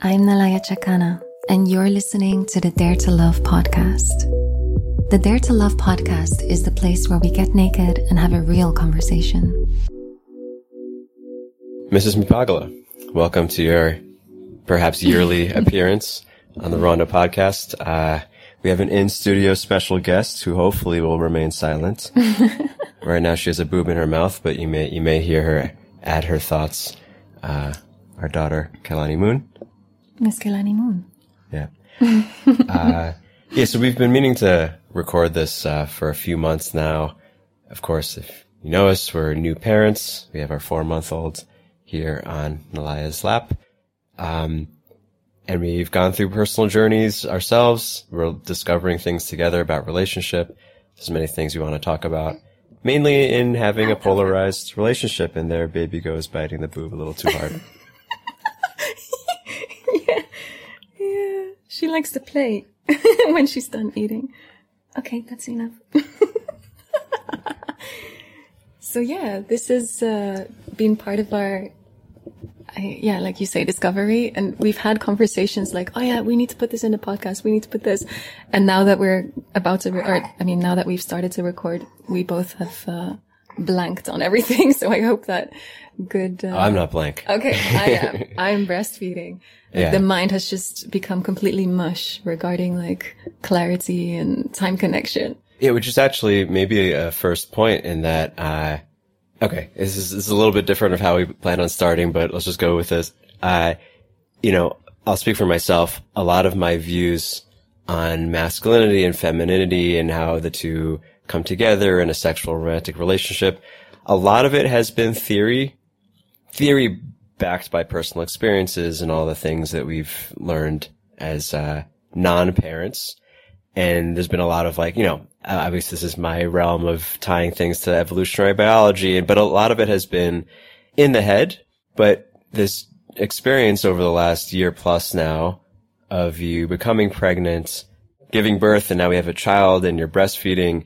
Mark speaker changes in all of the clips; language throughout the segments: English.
Speaker 1: I'm Nalaya Chakana, and you're listening to the Dare to Love podcast. The Dare to Love podcast is the place where we get naked and have a real conversation.
Speaker 2: Mrs. Meepagala, welcome to your perhaps yearly appearance on the Ruwando podcast. Uh, we have an in-studio special guest who hopefully will remain silent. right now she has a boob in her mouth, but you may, you may hear her add her thoughts. Uh, our daughter, Kalani Moon.
Speaker 1: Miss Moon.
Speaker 2: Yeah. uh, yeah, so we've been meaning to record this, uh, for a few months now. Of course, if you know us, we're new parents. We have our four month old here on Nalaya's lap. Um, and we've gone through personal journeys ourselves. We're discovering things together about relationship. There's many things we want to talk about, mainly in having a polarized relationship and their baby goes biting the boob a little too hard.
Speaker 1: yeah. Yeah. She likes to play when she's done eating. Okay, that's enough. so yeah, this has uh, been part of our I, yeah, like you say, discovery. And we've had conversations like, oh yeah, we need to put this in the podcast. We need to put this. And now that we're about to, re- or I mean, now that we've started to record, we both have, uh, blanked on everything. So I hope that good. Uh,
Speaker 2: I'm not blank.
Speaker 1: Okay, I am. I'm breastfeeding. Like,
Speaker 2: Yeah.
Speaker 1: The mind has just become completely mush regarding like clarity and time connection.
Speaker 2: Yeah, which is actually maybe a first point in that, uh, okay, this is, this is a little bit different of how we plan on starting, but let's just go with this. Uh, you know, I'll speak for myself. A lot of my views on masculinity and femininity and how the two come together in a sexual romantic relationship, a lot of it has been theory, theory backed by personal experiences and all the things that we've learned as, uh, non-parents. And there's been a lot of like, you know, uh, obviously this is my realm of tying things to evolutionary biology, but a lot of it has been in the head, but this experience over the last year plus now of you becoming pregnant, giving birth, and now we have a child and you're breastfeeding,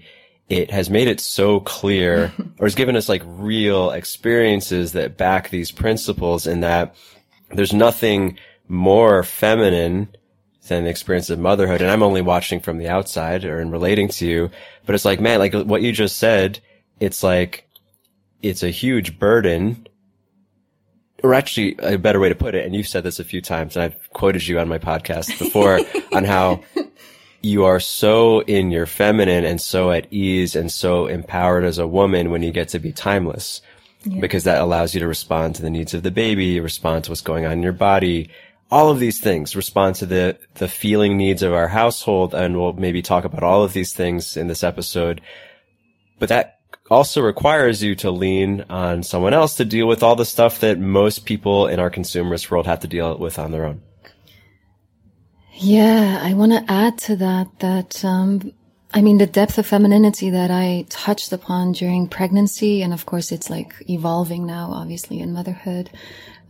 Speaker 2: it has made it so clear or has given us like real experiences that back these principles in that there's nothing more feminine than the experience of motherhood. And I'm only watching from the outside or in relating to you, but it's like, man, like what you just said, it's like, it's a huge burden or actually a better way to put it. And you've said this a few times and I've quoted you on my podcast before on how you are so in your feminine and so at ease and so empowered as a woman when you get to be timeless. Because that allows you to respond to the needs of the baby, respond to what's going on in your body, all of these things, respond to the, the feeling needs of our household. And we'll maybe talk about all of these things in this episode. But that also requires you to lean on someone else to deal with all the stuff that most people in our consumerist world have to deal with on their own.
Speaker 1: Yeah, I want to add to that that um, I mean the depth of femininity that I touched upon during pregnancy, and of course it's like evolving now, obviously in motherhood.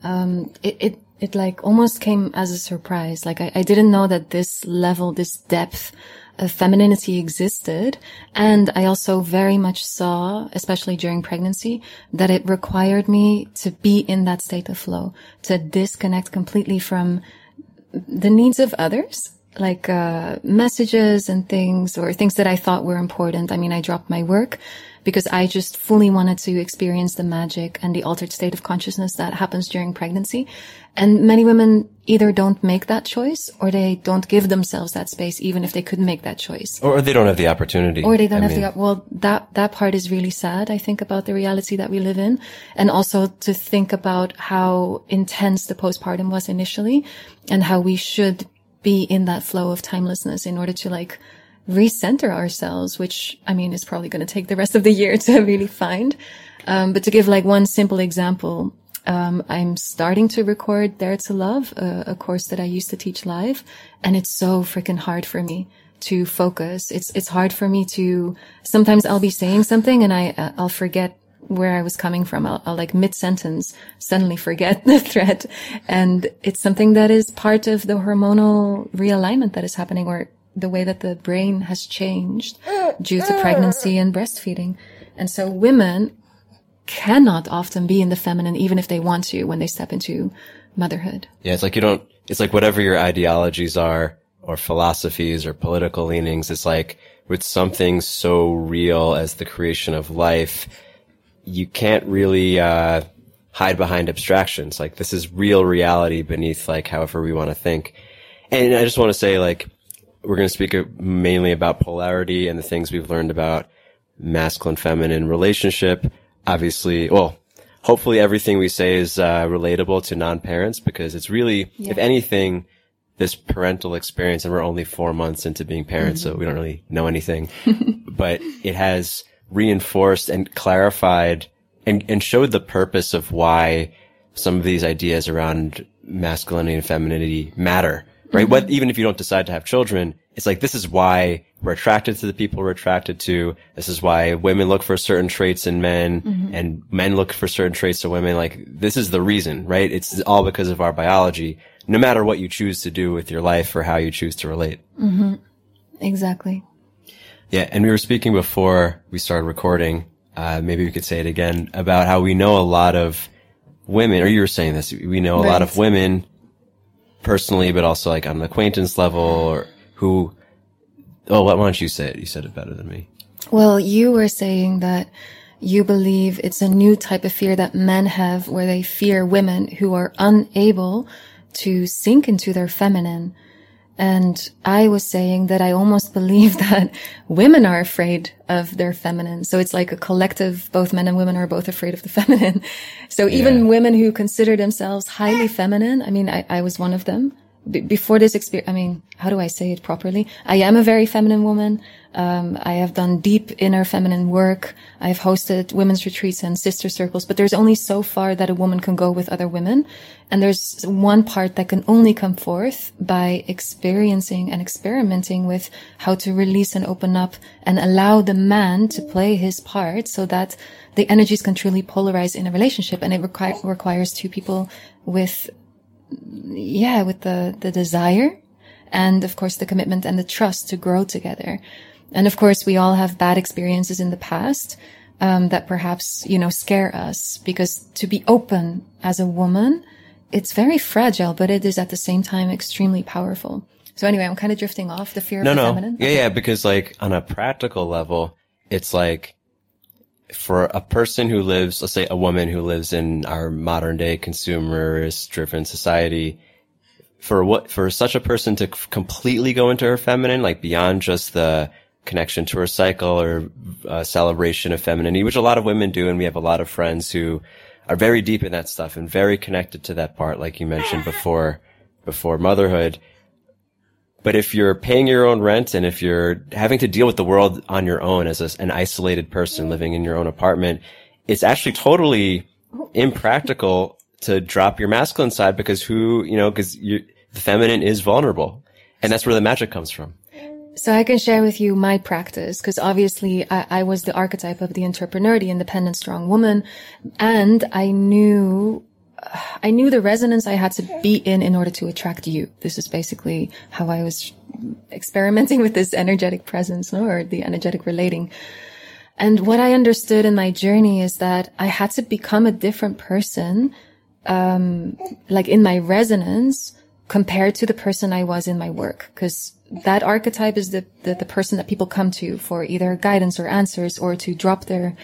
Speaker 1: Um, it, it it like almost came as a surprise. Like I, I didn't know that this level, this depth of femininity existed. And I also very much saw, especially during pregnancy, that it required me to be in that state of flow, to disconnect completely from the needs of others, like uh, messages and things, or things that I thought were important. I mean, I dropped my work because I just fully wanted to experience the magic and the altered state of consciousness that happens during pregnancy. And many women either don't make that choice or they don't give themselves that space, even if they could make that choice.
Speaker 2: Or they don't have the opportunity.
Speaker 1: Or they don't
Speaker 2: I
Speaker 1: have
Speaker 2: mean,
Speaker 1: the, well, that, that part is really sad, I think, about the reality that we live in. And also to think about how intense the postpartum was initially and how we should be in that flow of timelessness in order to like recenter ourselves, which I mean is probably going to take the rest of the year to really find. Um, but to give like one simple example, um, I'm starting to record Dare to Love, a, a course that I used to teach live, and it's so freaking hard for me to focus. It's it's hard for me to. Sometimes I'll be saying something and I uh, I'll forget where I was coming from. I'll, I'll like mid sentence suddenly forget the thread, and it's something that is part of the hormonal realignment that is happening, or the way that the brain has changed due to pregnancy and breastfeeding. And so women cannot often be in the feminine, even if they want to, when they step into motherhood.
Speaker 2: Yeah, it's like you don't, it's like whatever your ideologies are or philosophies or political leanings, it's like with something so real as the creation of life, you can't really, uh, hide behind abstractions. Like this is real reality beneath like however we want to think. And I just want to say like, we're going to speak mainly about polarity and the things we've learned about masculine feminine relationship. Obviously, well, hopefully everything we say is uh, relatable to non-parents because it's really, yeah. if anything, this parental experience, and we're only four months into being parents, mm-hmm. so we don't really know anything, but it has reinforced and clarified and, and showed the purpose of why some of these ideas around masculinity and femininity matter, right? Mm-hmm. What, even if you don't decide to have children, it's like, this is why we're attracted to the people we're attracted to. This is why women look for certain traits in men mm-hmm. and men look for certain traits in women. Like, this is the reason, right? It's all because of our biology, no matter what you choose to do with your life or how you choose to relate.
Speaker 1: Mm-hmm. Exactly.
Speaker 2: Yeah. And we were speaking before we started recording. Uh, maybe we could say it again about how we know a lot of women, or you were saying this, we know a right. lot of women personally, but also like on an acquaintance level or who, oh, why don't you say it? You said it better than me.
Speaker 1: Well, you were saying that you believe it's a new type of fear that men have where they fear women who are unable to sink into their feminine. And I was saying that I almost believe that women are afraid of their feminine. So it's like a collective, both men and women are both afraid of the feminine. So even yeah. women who consider themselves highly feminine, I mean, I, I was one of them b- before this experience, I mean, how do I say it properly? I am a very feminine woman. Um, I have done deep inner feminine work. I've hosted women's retreats and sister circles, but there's only so far that a woman can go with other women. And there's one part that can only come forth by experiencing and experimenting with how to release and open up and allow the man to play his part so that the energies can truly polarize in a relationship. And it require, requires two people with yeah, with the, the desire and of course the commitment and the trust to grow together. And of course, we all have bad experiences in the past, um, that perhaps, you know, scare us because to be open as a woman, it's very fragile, but it is at the same time extremely powerful. So anyway, I'm kind of drifting off the fear
Speaker 2: no,
Speaker 1: of the
Speaker 2: no.
Speaker 1: feminine.
Speaker 2: Yeah, yeah, because like on a practical level, it's like for a person who lives, let's say a woman who lives in our modern day consumerist driven society, for what, for such a person to completely go into her feminine, like beyond just the connection to her cycle or uh, celebration of femininity, which a lot of women do. And we have a lot of friends who are very deep in that stuff and very connected to that part, like you mentioned before, before motherhood. But if you're paying your own rent and if you're having to deal with the world on your own as a, an isolated person living in your own apartment, it's actually totally impractical to drop your masculine side because who, you know, because the feminine is vulnerable. And that's where the magic comes from.
Speaker 1: So I can share with you my practice because obviously I, I, was the archetype of the entrepreneur, the independent, strong woman. And I knew I knew the resonance I had to be in in order to attract you. This is basically how I was experimenting with this energetic presence or the energetic relating. And what I understood in my journey is that I had to become a different person, um, like in my resonance compared to the person I was in my work. Cause that archetype is the, the, the person that people come to for either guidance or answers or to drop their,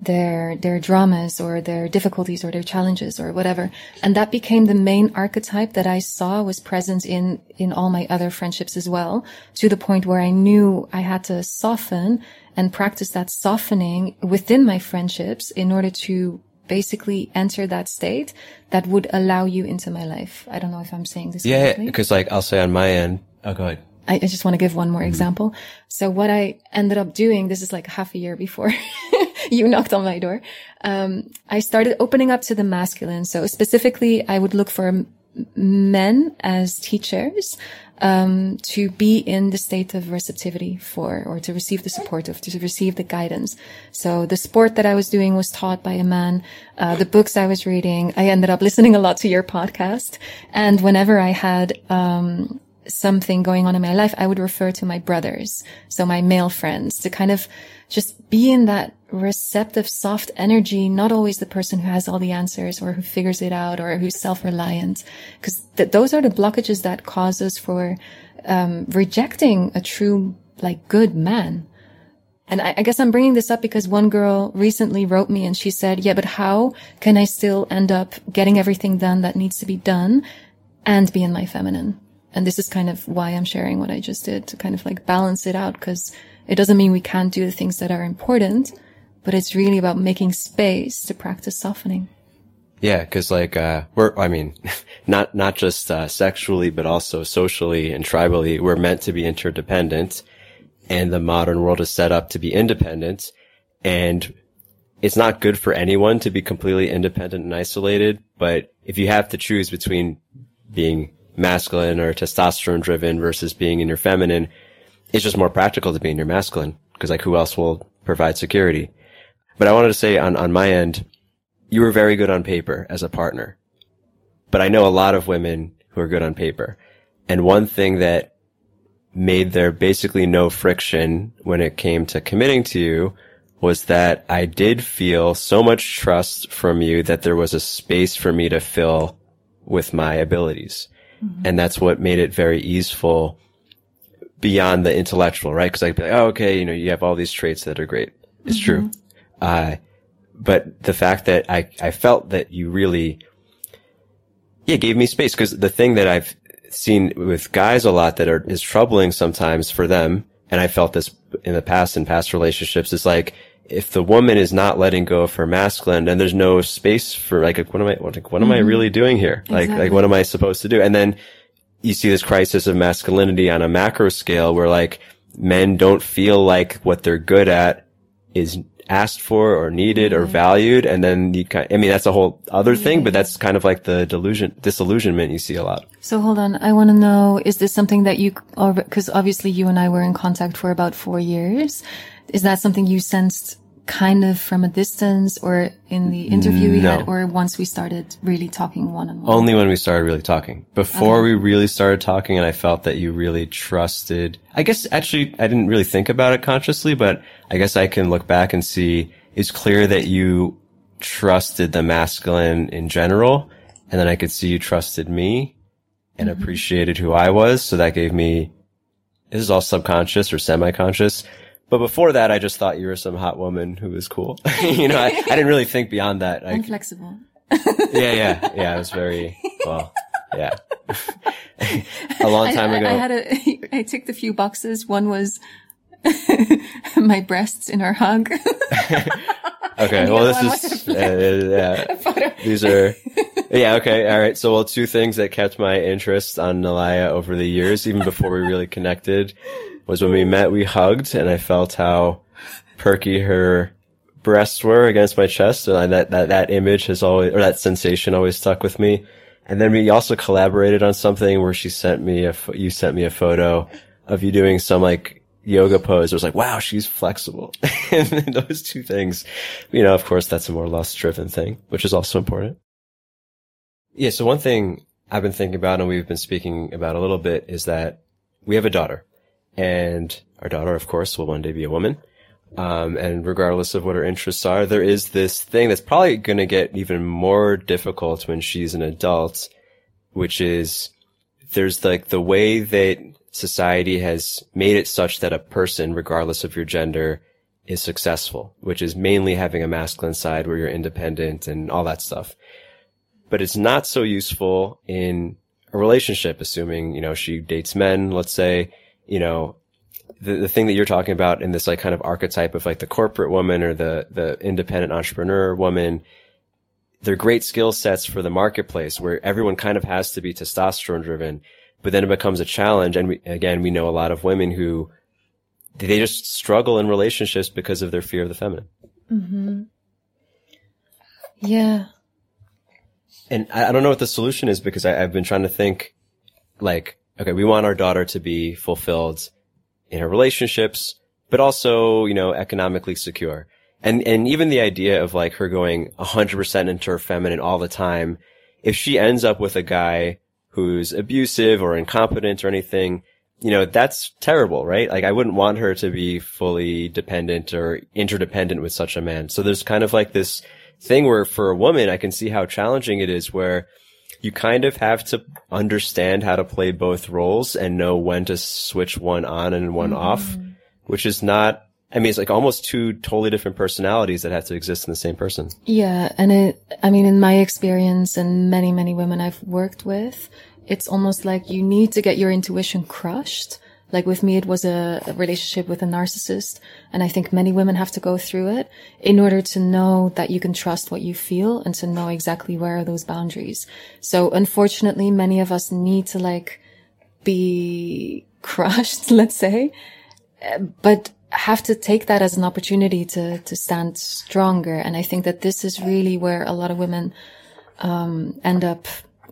Speaker 1: their their dramas or their difficulties or their challenges or whatever. And that became the main archetype that i saw was present in in all my other friendships as well to the point where i knew i had to soften and practice that softening within my friendships in order to basically enter that state that would allow you into my life. I don't know if i'm saying this
Speaker 2: yeah because like i'll say on my end oh go ahead
Speaker 1: I, I just want to give one more mm-hmm. example. So what I ended up doing, this is like half a year before you knocked on my door. Um, I started opening up to the masculine. So specifically, I would look for men as teachers um, to be in the state of receptivity for or to receive the support of to receive the guidance so the sport that i was doing was taught by a man uh, the books i was reading i ended up listening a lot to your podcast and whenever i had um, something going on in my life, I would refer to my brothers. So my male friends to kind of just be in that receptive, soft energy, not always the person who has all the answers or who figures it out or who's self-reliant. Cause th- those are the blockages that cause us for, um, rejecting a true, like good man. And I, I, guess I'm bringing this up because one girl recently wrote me and she said, yeah, but how can I still end up getting everything done that needs to be done and be in my feminine? And this is kind of why I'm sharing what I just did to kind of like balance it out because it doesn't mean we can't do the things that are important, but it's really about making space to practice softening.
Speaker 2: Yeah, because like uh, we're, I mean, not not just uh, sexually, but also socially and tribally, we're meant to be interdependent and the modern world is set up to be independent and it's not good for anyone to be completely independent and isolated. But if you have to choose between being masculine or testosterone driven versus being in your feminine, it's just more practical to be in your masculine because like who else will provide security? But I wanted to say on, on my end, you were very good on paper as a partner, but I know a lot of women who are good on paper. And one thing that made there basically no friction when it came to committing to you was that I did feel so much trust from you that there was a space for me to fill with my abilities. Mm-hmm. And that's what made it very easeful beyond the intellectual, right? Cause I'd be like, oh, okay, you know, you have all these traits that are great. It's mm-hmm. true. Uh, but the fact that I, I felt that you really, yeah, gave me space. Cause the thing that I've seen with guys a lot that are is troubling sometimes for them, and I felt this in the past in past relationships is like if the woman is not letting go of her masculine, then there's no space for like, what am I, what, what am mm-hmm. I really doing here? Exactly. Like, like, what am I supposed to do? And then you see this crisis of masculinity on a macro scale where like men don't feel like what they're good at is asked for or needed mm-hmm. or valued. And then you kind I mean, that's a whole other thing, but that's kind of like the delusion, disillusionment you see a lot.
Speaker 1: So hold on. I want to know, is this something that you, because obviously you and I were in contact for about four years. Is that something you sensed kind of from a distance or in the interview we no. had or once we started really talking one on one?
Speaker 2: Only when we started really talking. Before okay. we really started talking and I felt that you really trusted, I guess actually I didn't really think about it consciously, but I guess I can look back and see it's clear that you trusted the masculine in general. And then I could see you trusted me and mm-hmm. appreciated who I was. So that gave me, this is all subconscious or semi-conscious but before that, I just thought you were some hot woman who was cool. you know, I, I, didn't really think beyond that.
Speaker 1: I, flexible.
Speaker 2: yeah, yeah, yeah. I was very well. Yeah. a long time
Speaker 1: I,
Speaker 2: ago. I
Speaker 1: had a. I ticked a few boxes. One was my breasts in our hug.
Speaker 2: okay. Well, this is uh, yeah. These are yeah. Okay. All right. So, well, two things that kept my interest on Nalaya over the years, even before we really connected was when we met, we hugged and I felt how perky her breasts were against my chest. And that, that, that image has always, or that sensation always stuck with me. And then we also collaborated on something where she sent me a, you sent me a photo of you doing some like yoga pose. It was like, wow, she's flexible. and those two things, you know, of course, that's a more lust driven thing, which is also important. Yeah. So one thing I've been thinking about and we've been speaking about a little bit is that we have a daughter and our daughter, of course, will one day be a woman. Um, and regardless of what her interests are, there is this thing that's probably going to get even more difficult when she's an adult, which is there's like the way that society has made it such that a person, regardless of your gender, is successful, which is mainly having a masculine side where you're independent and all that stuff. But it's not so useful in a relationship, assuming, you know, she dates men, let's say, you know, the, the thing that you're talking about in this like kind of archetype of like the corporate woman or the, the independent entrepreneur woman, they're great skill sets for the marketplace where everyone kind of has to be testosterone driven, but then it becomes a challenge. And we, again, we know a lot of women who they just struggle in relationships because of their fear of the feminine.
Speaker 1: Mm-hmm. Yeah.
Speaker 2: And I, I, don't know what the solution is because I, I've been trying to think like, okay, we want our daughter to be fulfilled in her relationships, but also, you know, economically secure. And, and even the idea of like her going 100% into her feminine all the time, if she ends up with a guy who's abusive or incompetent or anything, you know, that's terrible, right? Like I wouldn't want her to be fully dependent or interdependent with such a man. So there's kind of like this thing where for a woman, I can see how challenging it is where you kind of have to understand how to play both roles and know when to switch one on and one mm-hmm. off, which is not, I mean, it's like almost two totally different personalities that have to exist in the same person.
Speaker 1: Yeah. And it, I mean, in my experience and many, many women I've worked with, it's almost like you need to get your intuition crushed like with me, it was a, a, relationship with a narcissist. And I think many women have to go through it in order to know that you can trust what you feel and to know exactly where are those boundaries. So unfortunately, many of us need to like be crushed, let's say, but have to take that as an opportunity to, to stand stronger. And I think that this is really where a lot of women, um, end up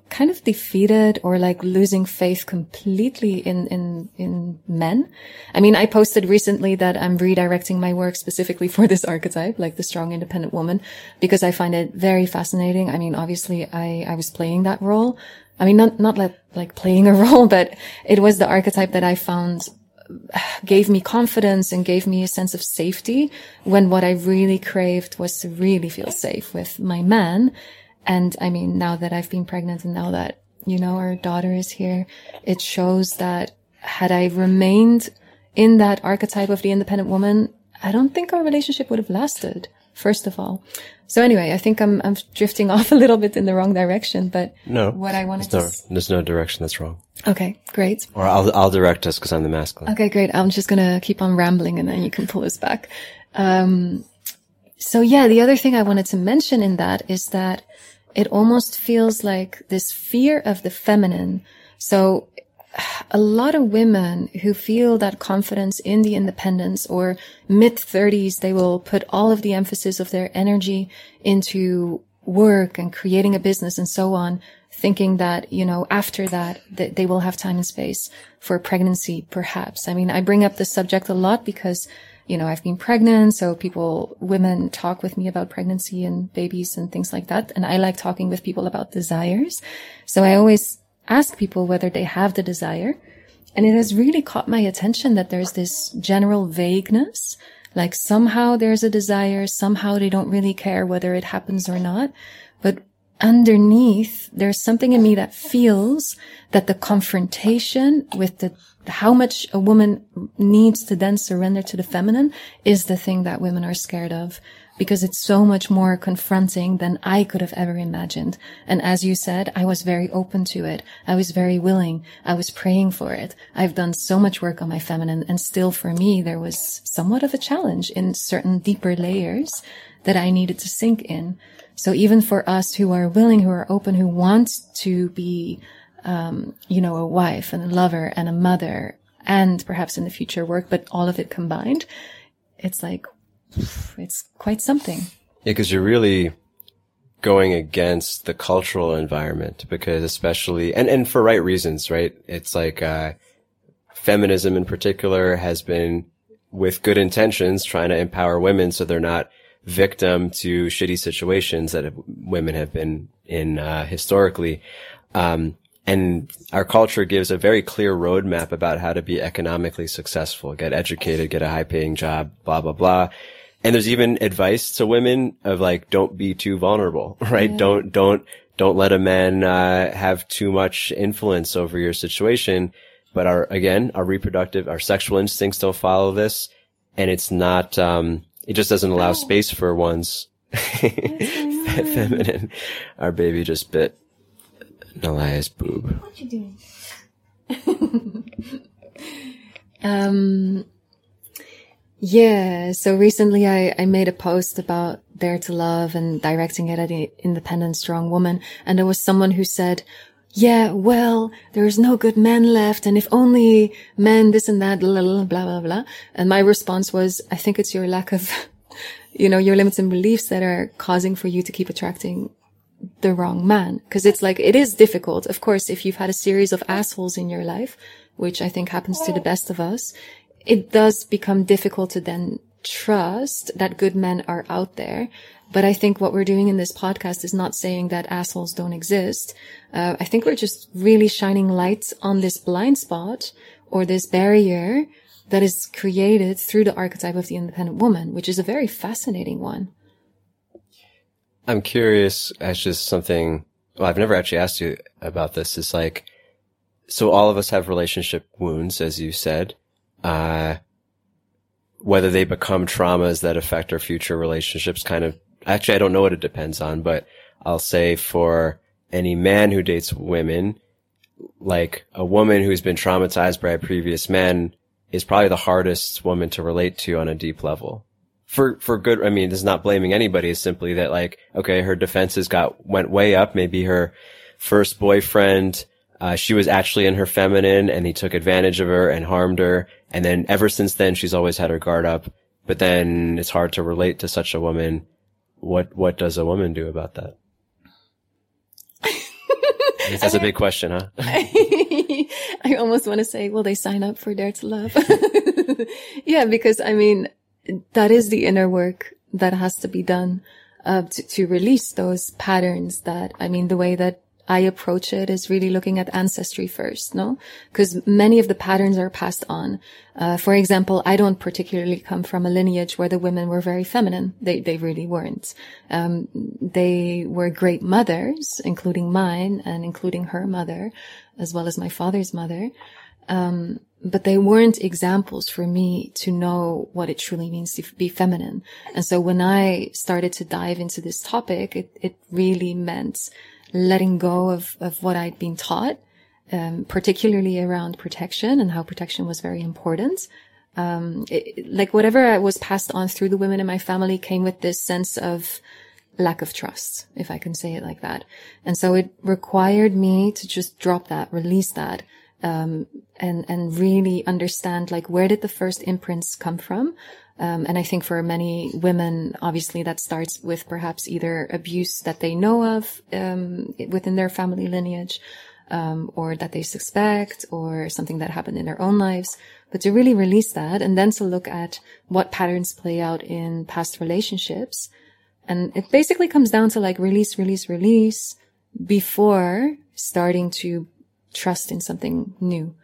Speaker 1: kind of defeated or like losing faith completely in, in, in men. I mean, I posted recently that I'm redirecting my work specifically for this archetype, like the strong independent woman, because I find it very fascinating. I mean, obviously I, I was playing that role. I mean, not, not like, like playing a role, but it was the archetype that I found uh, gave me confidence and gave me a sense of safety when what I really craved was to really feel safe with my man and I mean, now that I've been pregnant and now that, you know, our daughter is here, it shows that had I remained in that archetype of the independent woman, I don't think our relationship would have lasted, first of all. So anyway, I think I'm, I'm drifting off a little bit in the wrong direction, but
Speaker 2: no,
Speaker 1: what I wanted
Speaker 2: there's
Speaker 1: to,
Speaker 2: no, there's no direction that's wrong.
Speaker 1: Okay, great.
Speaker 2: Or I'll, I'll direct us because I'm the masculine.
Speaker 1: Okay, great. I'm just going to keep on rambling and then you can pull us back. Um, so yeah, the other thing I wanted to mention in that is that it almost feels like this fear of the feminine. So a lot of women who feel that confidence in the independence or mid thirties, they will put all of the emphasis of their energy into work and creating a business and so on, thinking that, you know, after that, that they will have time and space for pregnancy, perhaps. I mean, I bring up this subject a lot because you know, I've been pregnant. So people, women talk with me about pregnancy and babies and things like that. And I like talking with people about desires. So I always ask people whether they have the desire. And it has really caught my attention that there's this general vagueness. Like somehow there's a desire. Somehow they don't really care whether it happens or not. But underneath, there's something in me that feels that the confrontation with the how much a woman needs to then surrender to the feminine is the thing that women are scared of because it's so much more confronting than I could have ever imagined. And as you said, I was very open to it. I was very willing. I was praying for it. I've done so much work on my feminine and still for me, there was somewhat of a challenge in certain deeper layers that I needed to sink in. So even for us who are willing, who are open, who want to be um, you know, a wife and a lover and a mother and perhaps in the future work, but all of it combined, it's like, it's quite something.
Speaker 2: Yeah, because you're really going against the cultural environment because especially, and, and for right reasons, right? It's like, uh, feminism in particular has been with good intentions trying to empower women so they're not victim to shitty situations that women have been in, uh, historically. Um, and our culture gives a very clear roadmap about how to be economically successful, get educated, get a high paying job, blah, blah, blah. And there's even advice to women of like, don't be too vulnerable, right? Yeah. Don't, don't, don't let a man, uh, have too much influence over your situation. But our, again, our reproductive, our sexual instincts don't follow this. And it's not, um, it just doesn't allow oh. space for one's feminine. Our baby just bit. Nalaya's boob.
Speaker 1: What you doing? um, yeah. So recently I, I made a post about Dare to Love and directing it at an independent, strong woman. And there was someone who said, yeah, well, there's no good men left. And if only men, this and that, blah, blah, blah, blah. And my response was, I think it's your lack of, you know, your limits and beliefs that are causing for you to keep attracting the wrong man. Cause it's like, it is difficult. Of course, if you've had a series of assholes in your life, which I think happens to the best of us, it does become difficult to then trust that good men are out there. But I think what we're doing in this podcast is not saying that assholes don't exist. Uh, I think we're just really shining lights on this blind spot or this barrier that is created through the archetype of the independent woman, which is a very fascinating one.
Speaker 2: I'm curious as just something, well, I've never actually asked you about this. It's like, so all of us have relationship wounds, as you said. Uh, whether they become traumas that affect our future relationships kind of, actually, I don't know what it depends on, but I'll say for any man who dates women, like a woman who's been traumatized by a previous man is probably the hardest woman to relate to on a deep level. For, for good, I mean, this is not blaming anybody. It's simply that like, okay, her defenses got, went way up. Maybe her first boyfriend, uh, she was actually in her feminine and he took advantage of her and harmed her. And then ever since then, she's always had her guard up. But then it's hard to relate to such a woman. What, what does a woman do about that? That's a big question, huh?
Speaker 1: I almost want to say, well, they sign up for Dare to Love. yeah, because I mean, that is the inner work that has to be done uh, to, to release those patterns that, I mean, the way that I approach it is really looking at ancestry first, no? Because many of the patterns are passed on. Uh, for example, I don't particularly come from a lineage where the women were very feminine. They, they really weren't. Um, they were great mothers, including mine and including her mother, as well as my father's mother. Um, but they weren't examples for me to know what it truly means to be feminine. And so when I started to dive into this topic, it, it really meant letting go of, of what I'd been taught, um, particularly around protection and how protection was very important. Um, it, like whatever I was passed on through the women in my family came with this sense of lack of trust, if I can say it like that. And so it required me to just drop that, release that, um, and, and really understand like where did the first imprints come from? Um, and I think for many women, obviously that starts with perhaps either abuse that they know of, um, within their family lineage, um, or that they suspect or something that happened in their own lives. But to really release that and then to look at what patterns play out in past relationships. And it basically comes down to like release, release, release before starting to trust in something new,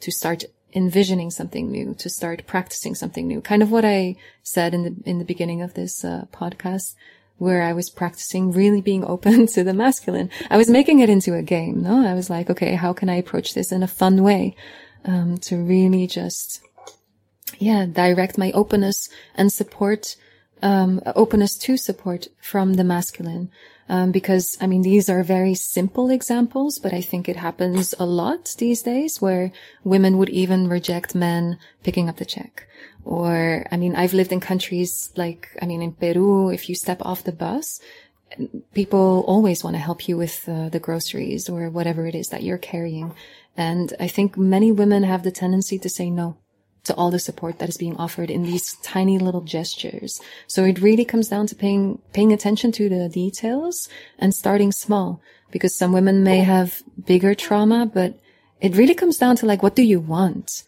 Speaker 1: to start envisioning something new, to start practicing something new. Kind of what I said in the, in the beginning of this uh, podcast, where I was practicing really being open to the masculine. I was making it into a game. No, I was like, okay, how can I approach this in a fun way? Um, to really just, yeah, direct my openness and support, um, openness to support from the masculine. Um, because I mean, these are very simple examples, but I think it happens a lot these days where women would even reject men picking up the check. Or, I mean, I've lived in countries like, I mean, in Peru, if you step off the bus, people always want to help you with uh, the groceries or whatever it is that you're carrying. And I think many women have the tendency to say no to all the support that is being offered in these tiny little gestures. So it really comes down to paying, paying attention to the details and starting small because some women may have bigger trauma, but it really comes down to like, what do you want?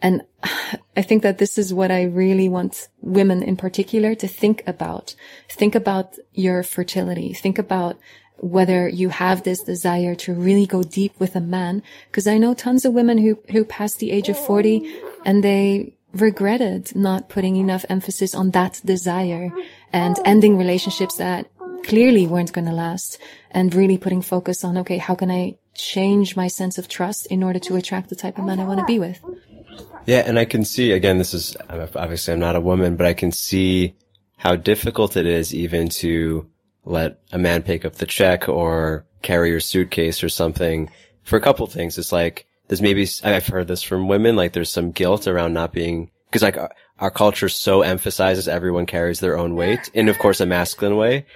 Speaker 1: And I think that this is what I really want women in particular to think about. Think about your fertility. Think about whether you have this desire to really go deep with a man. Cause I know tons of women who, who passed the age of 40 and they regretted not putting enough emphasis on that desire and ending relationships that clearly weren't going to last and really putting focus on, okay, how can I change my sense of trust in order to attract the type of man I want to be with?
Speaker 2: Yeah. And I can see, again, this is obviously I'm not a woman, but I can see how difficult it is even to let a man pick up the check or carry your suitcase or something for a couple things. It's like, there's maybe, I've heard this from women, like there's some guilt around not being, cause like our, our, culture so emphasizes everyone carries their own weight in, of course, a masculine way.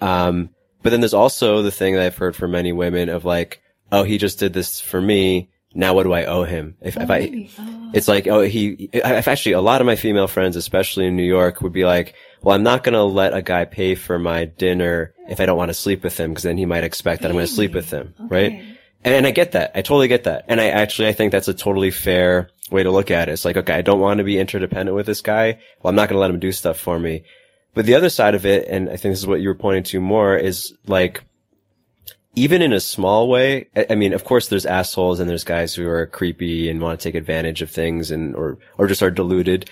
Speaker 2: Um, but then there's also the thing that I've heard from many women of like, oh, he just did this for me. Now what do I owe him? If, oh, if I, oh. it's like, oh, he, if actually a lot of my female friends, especially in New York would be like, well, I'm not going to let a guy pay for my dinner if I don't want to sleep with him because then he might expect that I'm going to sleep with him. Okay. Right. And I get that. I totally get that. And I actually, I think that's a totally fair way to look at it. It's like, okay, I don't want to be interdependent with this guy. Well, I'm not going to let him do stuff for me. But the other side of it, and I think this is what you were pointing to more, is like, even in a small way, I mean, of course there's assholes and there's guys who are creepy and want to take advantage of things and, or, or just are deluded.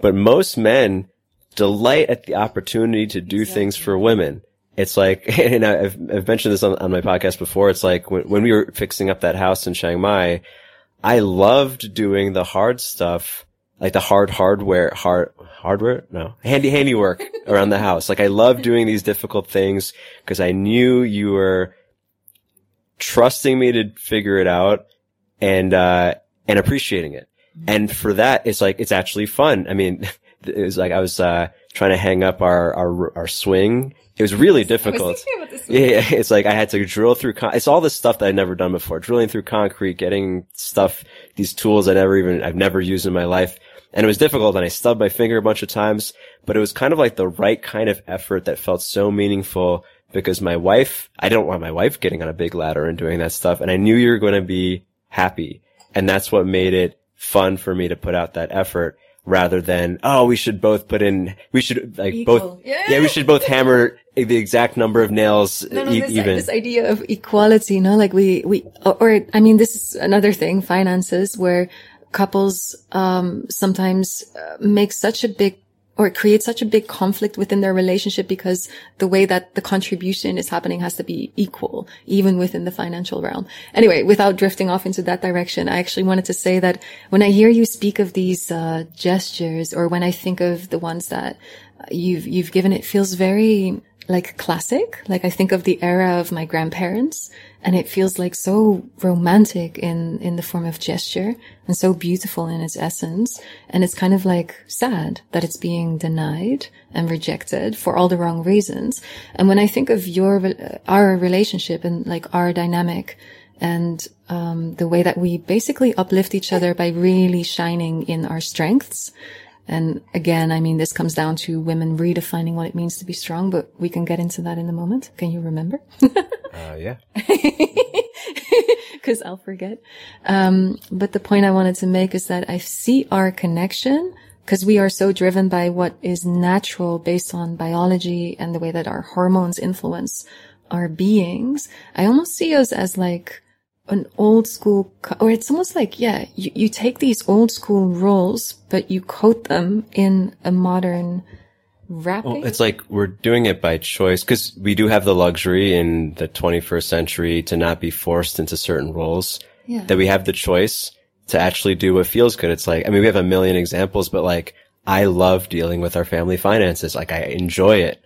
Speaker 2: But most men delight at the opportunity to do exactly. things for women. It's like, and I've, I've mentioned this on, on my podcast before. It's like when, when we were fixing up that house in Chiang Mai, I loved doing the hard stuff, like the hard hardware, hard, hardware? No, handy handiwork around the house. Like I love doing these difficult things because I knew you were trusting me to figure it out and, uh, and appreciating it. And for that, it's like, it's actually fun. I mean, it was like I was, uh, trying to hang up our, our, our swing it was really difficult. Was yeah, it's like I had to drill through. Con- it's all this stuff that I'd never done before. Drilling through concrete, getting stuff, these tools I never even I've never used in my life, and it was difficult. And I stubbed my finger a bunch of times, but it was kind of like the right kind of effort that felt so meaningful because my wife, I don't want my wife getting on a big ladder and doing that stuff, and I knew you were going to be happy, and that's what made it fun for me to put out that effort rather than oh we should both put in we should like Equal. both yeah. yeah. we should both hammer the exact number of nails no, no, e-
Speaker 1: this,
Speaker 2: even
Speaker 1: this idea of equality you know like we we or i mean this is another thing finances where couples um sometimes uh, make such a big or it creates such a big conflict within their relationship because the way that the contribution is happening has to be equal, even within the financial realm. Anyway, without drifting off into that direction, I actually wanted to say that when I hear you speak of these uh, gestures, or when I think of the ones that you've you've given, it feels very like classic. Like I think of the era of my grandparents and it feels like so romantic in, in the form of gesture and so beautiful in its essence. And it's kind of like sad that it's being denied and rejected for all the wrong reasons. And when I think of your, our relationship and like our dynamic and, um, the way that we basically uplift each other by really shining in our strengths, and again, I mean, this comes down to women redefining what it means to be strong, but we can get into that in a moment. Can you remember?
Speaker 2: uh, yeah.
Speaker 1: Cause I'll forget. Um, but the point I wanted to make is that I see our connection because we are so driven by what is natural based on biology and the way that our hormones influence our beings. I almost see us as like, an old school, or it's almost like, yeah, you, you take these old school roles, but you coat them in a modern wrapping.
Speaker 2: Well, it's like we're doing it by choice because we do have the luxury in the 21st century to not be forced into certain roles. Yeah. That we have the choice to actually do what feels good. It's like, I mean, we have a million examples, but like, I love dealing with our family finances. Like, I enjoy it.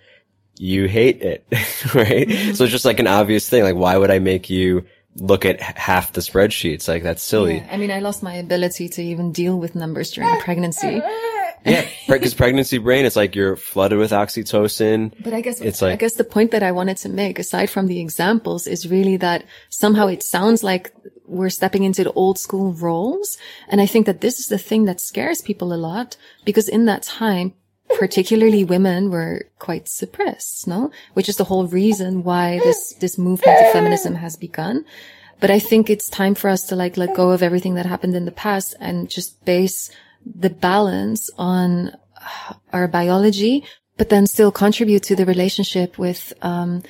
Speaker 2: You hate it, right? Mm-hmm. So it's just like an obvious thing. Like, why would I make you look at half the spreadsheets. Like that's silly. Yeah,
Speaker 1: I mean, I lost my ability to even deal with numbers during pregnancy.
Speaker 2: yeah, because pregnancy brain, it's like you're flooded with oxytocin.
Speaker 1: But I guess it's like I guess the point that I wanted to make, aside from the examples, is really that somehow it sounds like we're stepping into the old school roles, and I think that this is the thing that scares people a lot because in that time particularly women were quite suppressed, no? Which is the whole reason why this, this movement of feminism has begun. But I think it's time for us to like let go of everything that happened in the past and just base the balance on our biology, but then still contribute to the relationship with, um,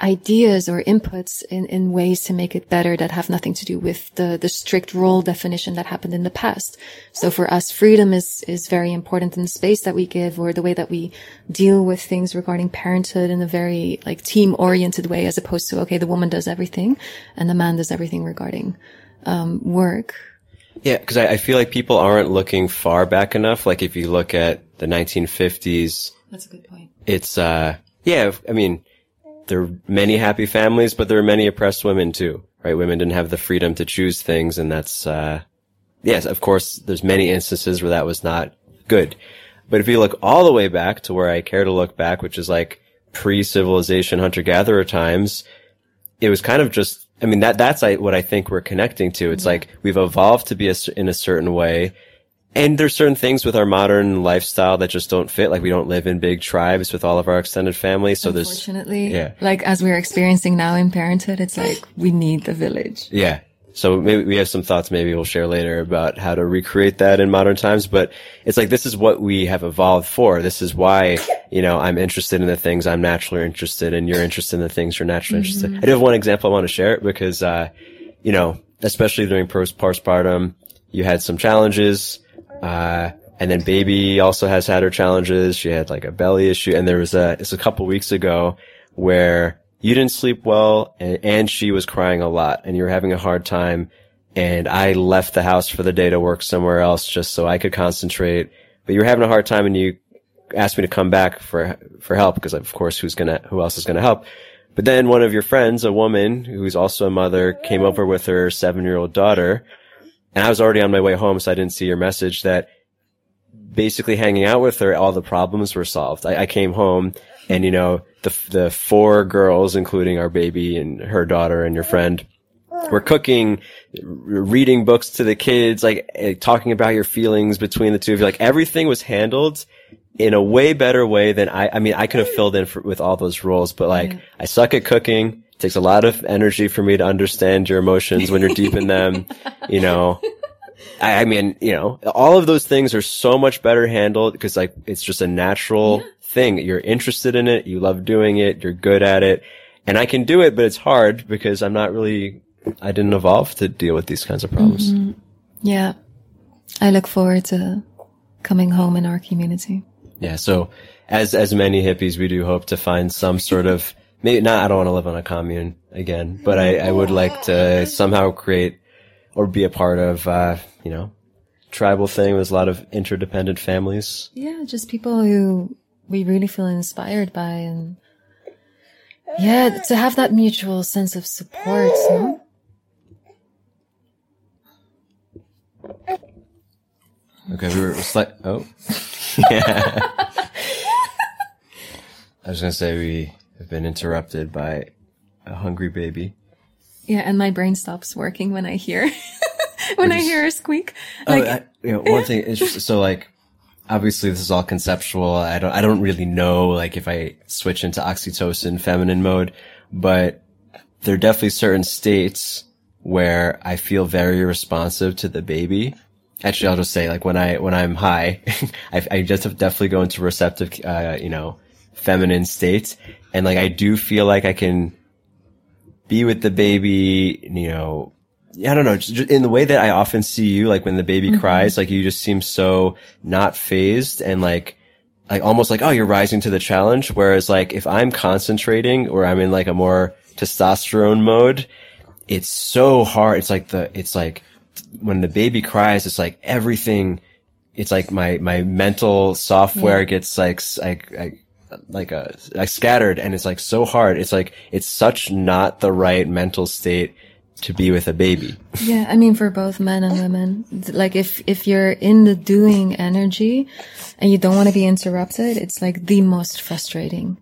Speaker 1: ideas or inputs in, in ways to make it better that have nothing to do with the, the strict role definition that happened in the past. So for us, freedom is, is very important in the space that we give or the way that we deal with things regarding parenthood in a very like team oriented way as opposed to, okay, the woman does everything and the man does everything regarding, um, work.
Speaker 2: Yeah, because I, I feel like people aren't looking far back enough. Like if you look at the
Speaker 1: 1950s. That's a good point.
Speaker 2: It's, uh, yeah, I mean, there are many happy families, but there are many oppressed women too, right? Women didn't have the freedom to choose things. And that's, uh, yes, of course, there's many instances where that was not good. But if you look all the way back to where I care to look back, which is like pre-civilization hunter-gatherer times, it was kind of just, I mean, that, that's what I think we're connecting to. It's like we've evolved to be a, in a certain way. And there's certain things with our modern lifestyle that just don't fit. Like we don't live in big tribes with all of our extended family. So there's,
Speaker 1: Unfortunately,
Speaker 2: Yeah.
Speaker 1: like as we're experiencing now in parenthood, it's like we need the village.
Speaker 2: yeah. So maybe we have some thoughts maybe we'll share later about how to recreate that in modern times. But it's like, this is what we have evolved for. This is why, you know, I'm interested in the things I'm naturally interested in. You're interested in the things you're naturally interested in. I do have one example I want to share because, uh, you know, especially during post postpartum, you had some challenges. Uh, and then baby also has had her challenges. She had like a belly issue. And there was a, it's a couple weeks ago where you didn't sleep well and, and she was crying a lot and you were having a hard time. And I left the house for the day to work somewhere else just so I could concentrate. But you were having a hard time and you asked me to come back for, for help because of course who's gonna, who else is gonna help? But then one of your friends, a woman who's also a mother, came over with her seven year old daughter. And I was already on my way home, so I didn't see your message that basically hanging out with her, all the problems were solved. I, I came home and, you know, the, the four girls, including our baby and her daughter and your friend, were cooking, reading books to the kids, like eh, talking about your feelings between the two of you. Like everything was handled in a way better way than I, I mean, I could have filled in for, with all those roles, but like I suck at cooking. It takes a lot of energy for me to understand your emotions when you're deep in them, you know. I, I mean, you know, all of those things are so much better handled because like it's just a natural thing. You're interested in it. You love doing it. You're good at it. And I can do it, but it's hard because I'm not really, I didn't evolve to deal with these kinds of problems. Mm-hmm.
Speaker 1: Yeah. I look forward to coming home in our community.
Speaker 2: Yeah. So as, as many hippies, we do hope to find some sort of, maybe not, I don't want to live on a commune again, but I, I would like to somehow create or be a part of, uh, you know, tribal thing. There's a lot of interdependent families.
Speaker 1: Yeah, just people who we really feel inspired by and yeah, to have that mutual sense of support, no?
Speaker 2: Okay, we were slight. Oh, yeah. I was gonna say we have been interrupted by a hungry baby.
Speaker 1: Yeah, and my brain stops working when I hear when I hear a squeak. Like
Speaker 2: oh, I, you know, one thing is just, so like, obviously this is all conceptual. I don't, I don't really know like if I switch into oxytocin feminine mode, but there are definitely certain states where I feel very responsive to the baby. Actually, I'll just say like when I, when I'm high, I, I just have definitely go into receptive, uh, you know, feminine states. And like, I do feel like I can be with the baby, you know, I don't know, just in the way that I often see you, like when the baby mm-hmm. cries, like you just seem so not fazed and like, like almost like, oh, you're rising to the challenge. Whereas like if I'm concentrating or I'm in like a more testosterone mode, it's so hard. It's like the, it's like when the baby cries, it's like everything, it's like my, my mental software gets like, like, like, a, like scattered and it's like so hard. It's like, it's such not the right mental state to be with a baby.
Speaker 1: Yeah, I mean for both men and women. Like if if you're in the doing energy and you don't want to be interrupted, it's like the most frustrating.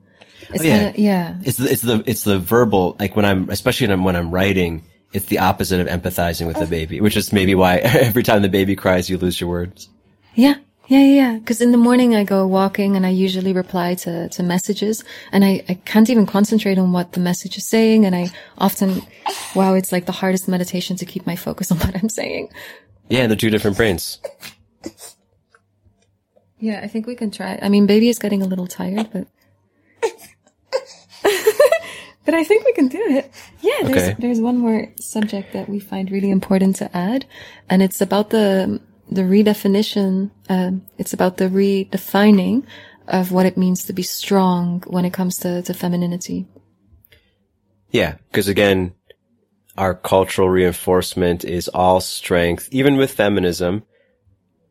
Speaker 1: Oh, it's
Speaker 2: yeah.
Speaker 1: kinda, yeah.
Speaker 2: It's the, it's the, it's the verbal, like when I'm, especially when I'm, when I'm writing, it's the opposite of empathizing with the oh. baby, which is maybe why every time the baby cries, you lose your words.
Speaker 1: Yeah. Yeah, yeah, yeah. Because in the morning I go walking and I usually reply to, to messages and I, I can't even concentrate on what the message is saying. And I often, wow, it's like the hardest meditation to keep my focus on what I'm saying.
Speaker 2: Yeah, they're two different brains.
Speaker 1: Yeah, I think we can try. I mean, baby is getting a little tired, but. but I think we can do it. Yeah, there's,
Speaker 2: Okay.
Speaker 1: there's one more subject that we find really important to add, and it's about the, the redefinition, um, it's about the redefining of what it means to be strong when it comes to, to femininity.
Speaker 2: Yeah, because again, our cultural reinforcement is all strength, even with feminism,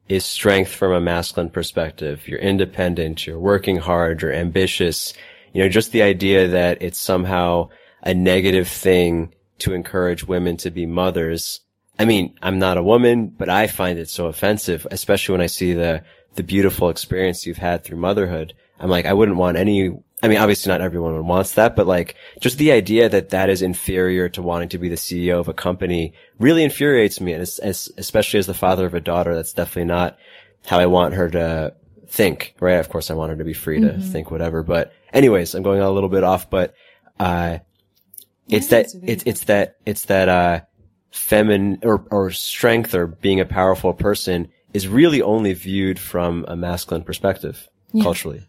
Speaker 2: is strength from a masculine perspective. You're independent, you're working hard, you're ambitious. You know, just the idea that it's somehow a negative thing to encourage women to be mothers. I mean, I'm not a woman, but I find it so offensive, especially when I see the, the beautiful experience you've had through motherhood. I'm like, I wouldn't want any, I mean, obviously not everyone wants that, but like just the idea that that is inferior to wanting to be the CEO of a company really infuriates me. And as, especially as the father of a daughter, that's definitely not how I want her to think, right? Of course, I want her to be free to mm-hmm. think whatever, but anyways, I'm going a little bit off, but, uh, it's that, it's, it's that, it's that, uh, feminine or, or strength or being a powerful person is really only viewed from a masculine perspective yeah. culturally.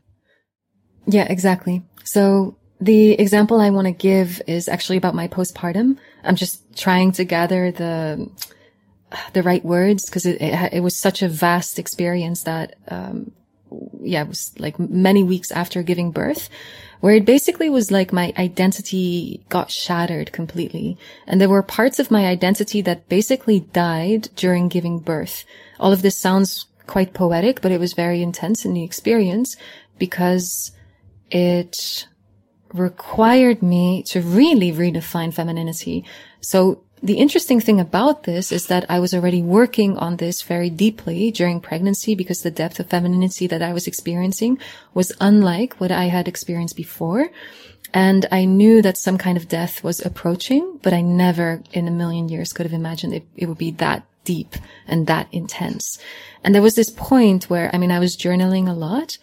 Speaker 1: Yeah, exactly. So the example I want to give is actually about my postpartum. I'm just trying to gather the the right words because it, it, it was such a vast experience that um, yeah, it was like many weeks after giving birth, where it basically was like my identity got shattered completely. And there were parts of my identity that basically died during giving birth. All of this sounds quite poetic, but it was very intense in the experience because it required me to really redefine femininity. So the interesting thing about this is that I was already working on this very deeply during pregnancy because the depth of femininity that I was experiencing was unlike what I had experienced before. And I knew that some kind of death was approaching, but I never in a million years could have imagined it, it would be that deep and that intense. And there was this point where, I mean, I was journaling a lot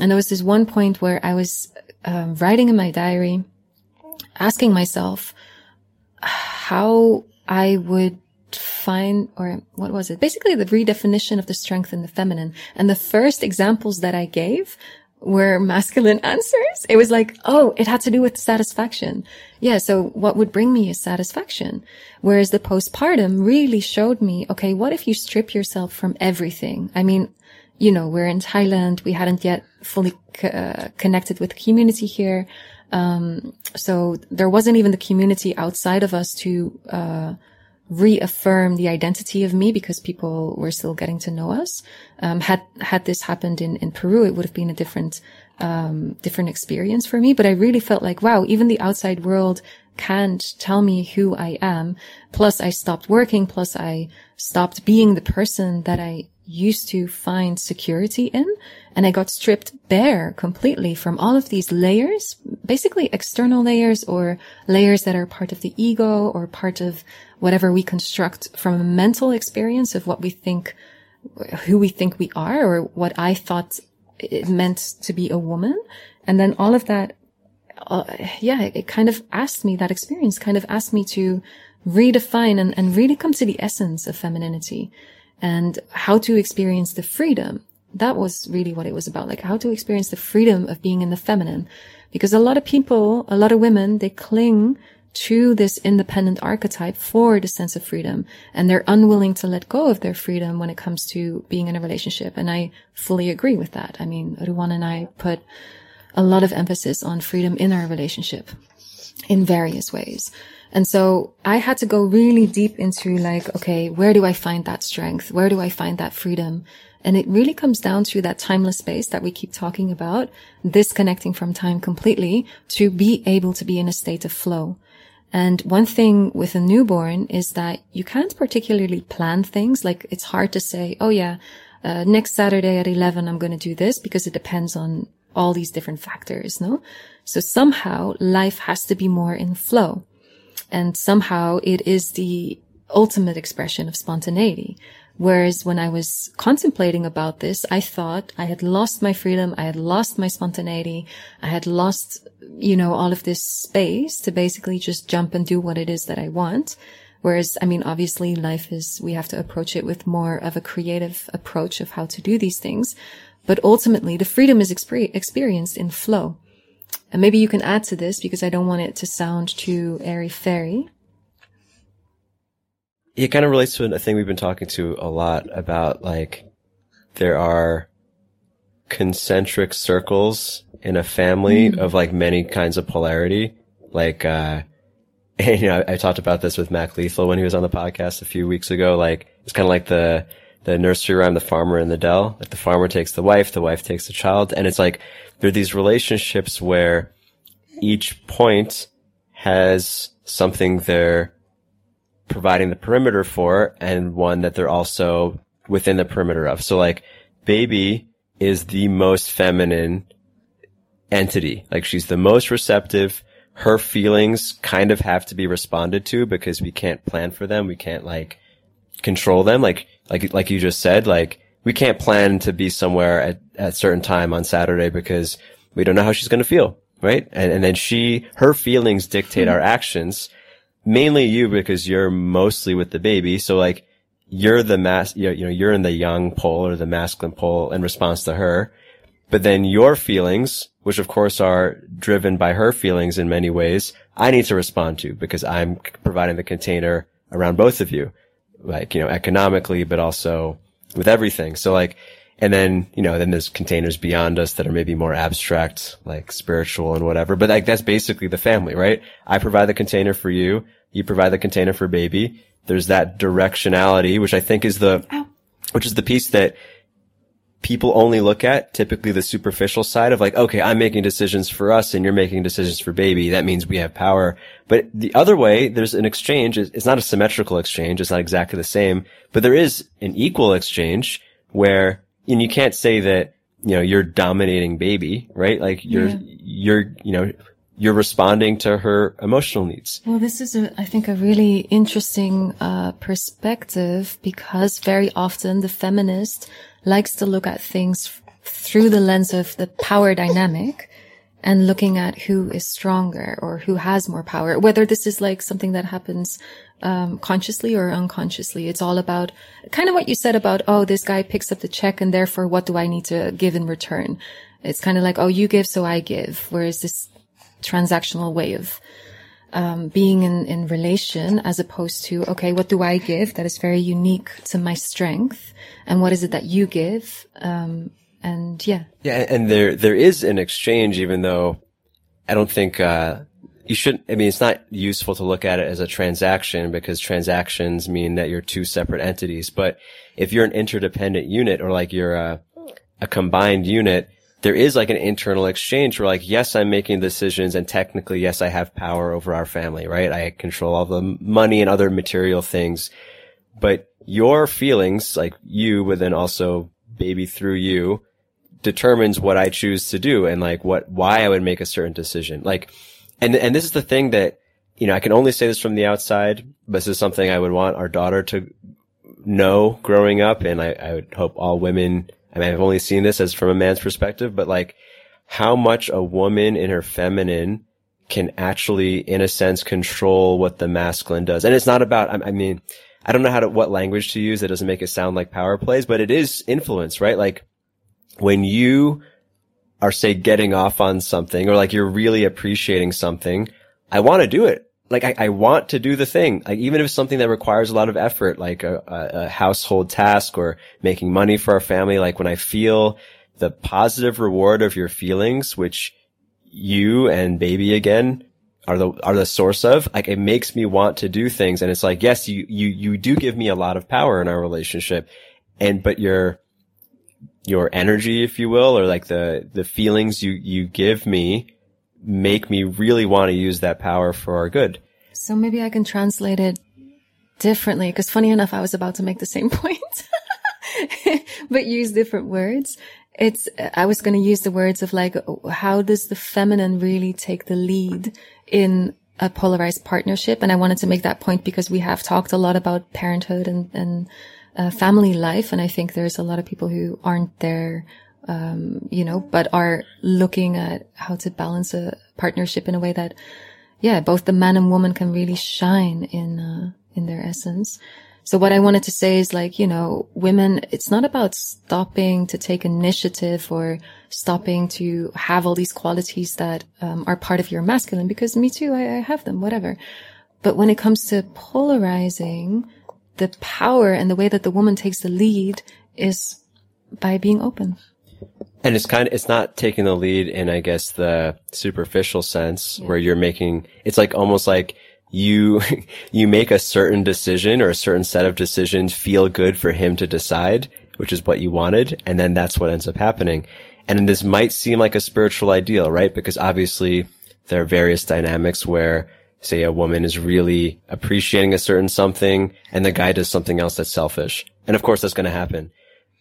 Speaker 1: and there was this one point where I was um, writing in my diary, asking myself how I would find, or what was it? Basically the redefinition of the strength in the feminine. And the first examples that I gave were masculine answers. It was like, oh, it had to do with satisfaction. Yeah. So what would bring me is satisfaction. Whereas the postpartum really showed me, okay, what if you strip yourself from everything? I mean, you know, we're in Thailand. We hadn't yet fully uh, connected with community here. Um, so there wasn't even the community outside of us to, uh, reaffirm the identity of me because people were still getting to know us. Um, had, had this happened in, in Peru, it would have been a different, um, different experience for me. But I really felt like, wow, even the outside world can't tell me who I am. Plus I stopped working. Plus I stopped being the person that I used to find security in. And I got stripped bare completely from all of these layers, basically external layers or layers that are part of the ego or part of whatever we construct from a mental experience of what we think, who we think we are or what I thought it meant to be a woman. And then all of that, uh, yeah, it kind of asked me, that experience kind of asked me to redefine and, and really come to the essence of femininity and how to experience the freedom. That was really what it was about, like how to experience the freedom of being in the feminine. Because a lot of people, a lot of women, they cling to this independent archetype for the sense of freedom and they're unwilling to let go of their freedom when it comes to being in a relationship. And I fully agree with that. I mean, Ruwan and I put a lot of emphasis on freedom in our relationship in various ways. And so I had to go really deep into like, okay, where do I find that strength? Where do I find that freedom? And it really comes down to that timeless space that we keep talking about, disconnecting from time completely to be able to be in a state of flow. And one thing with a newborn is that you can't particularly plan things. Like it's hard to say, oh yeah, uh, next Saturday at 11, I'm going to do this because it depends on all these different factors. No. So somehow life has to be more in flow. And somehow it is the ultimate expression of spontaneity. Whereas when I was contemplating about this, I thought I had lost my freedom. I had lost my spontaneity. I had lost, you know, all of this space to basically just jump and do what it is that I want. Whereas, I mean, obviously life is, we have to approach it with more of a creative approach of how to do these things. But ultimately the freedom is exper- experienced in flow. And maybe you can add to this because I don't want it to sound too airy fairy.
Speaker 2: It kind of relates to a thing we've been talking to a lot about, like, there are concentric circles in a family mm. of like many kinds of polarity. Like, uh, and, you know, I, I, talked about this with Mac Lethal when he was on the podcast a few weeks ago. Like, it's kind of like the, the nursery rhyme, the farmer and the dell. Like the farmer takes the wife, the wife takes the child. And it's like, there are these relationships where each point has something they're providing the perimeter for and one that they're also within the perimeter of. So like baby is the most feminine entity. Like she's the most receptive. Her feelings kind of have to be responded to because we can't plan for them. We can't like control them. Like, like, like you just said, like we can't plan to be somewhere at, at certain time on Saturday because we don't know how she's going to feel. Right. And, and then she, her feelings dictate hmm. our actions, mainly you because you're mostly with the baby. So like you're the mass, you know, you're in the yang pole or the masculine pole in response to her. But then your feelings, which of course are driven by her feelings in many ways, I need to respond to because I'm providing the container around both of you, like, you know, economically, but also with everything. So like, and then, you know, then there's containers beyond us that are maybe more abstract, like spiritual and whatever. But like, that's basically the family, right? I provide the container for you. You provide the container for baby. There's that directionality, which I think is the, Ow. which is the piece that people only look at typically the superficial side of like, okay, I'm making decisions for us and you're making decisions for baby. That means we have power. But the other way, there's an exchange. It's not a symmetrical exchange. It's not exactly the same, but there is an equal exchange where, and you can't say that, you know, you're dominating baby, right? Like you're, yeah. you're, you know, you're responding to her emotional needs.
Speaker 1: Well, this is, a, I think, a really interesting uh, perspective because very often the feminist likes to look at things through the lens of the power dynamic and looking at who is stronger or who has more power. Whether this is like something that happens um, consciously or unconsciously, it's all about kind of what you said about, oh, this guy picks up the check and therefore what do I need to give in return? It's kind of like, oh, you give, so I give. Whereas this transactional way of um, being in, in relation as opposed to, okay, what do I give that is very unique to my strength? And what is it that you give? Um, and yeah.
Speaker 2: Yeah. And there, there is an exchange, even though I don't think, uh, you shouldn't, I mean, it's not useful to look at it as a transaction because transactions mean that you're two separate entities. But if you're an interdependent unit or like you're a, a combined unit, there is like an internal exchange where like, yes, I'm making decisions and technically, yes, I have power over our family, right? I control all the money and other material things, but your feelings, like you, but then also baby through you determines what I choose to do and like what, why I would make a certain decision. Like, and, and this is the thing that, you know, I can only say this from the outside, but this is something I would want our daughter to know growing up. And I, I would hope all women I mean, I've only seen this as from a man's perspective, but like how much a woman in her feminine can actually, in a sense, control what the masculine does. And it's not about, I, mean, I don't know how to, what language to use that doesn't make it sound like power plays, but it is influence, right? Like when you are, say, getting off on something or like you're really appreciating something, I want to do it like I, I, want to do the thing, like even if it's something that requires a lot of effort, like a, a, household task or making money for our family. Like when I feel the positive reward of your feelings, which you and baby again are the are the source of, like it makes me want to do things. And it's like, yes, you you you do give me a lot of power in our relationship, and but your your energy, if you will, or like the the feelings you you give me make me really want to use that power for our good.
Speaker 1: So maybe I can translate it differently because funny enough, I was about to make the same point, but use different words. It's, I was going to use the words of like, how does the feminine really take the lead in a polarized partnership? And I wanted to make that point because we have talked a lot about parenthood and, and uh, family life. And I think there's a lot of people who aren't there um, you know, but are looking at how to balance a partnership in a way that, yeah, both the man and woman can really shine in, uh, in their essence. So what I wanted to say is like, you know, women, it's not about stopping to take initiative or stopping to have all these qualities that um, are part of your masculine because me too, I, I have them, whatever. But when it comes to polarizing, the power and the way that the woman takes the lead is by being open.
Speaker 2: And it's kind of, it's not taking the lead in, I guess, the superficial sense yeah. where you're making, it's like almost like you, you make a certain decision or a certain set of decisions feel good for him to decide, which is what you wanted. And then that's what ends up happening. And this might seem like a spiritual ideal, right? Because obviously there are various dynamics where say a woman is really appreciating a certain something and the guy does something else that's selfish. And of course that's going to happen.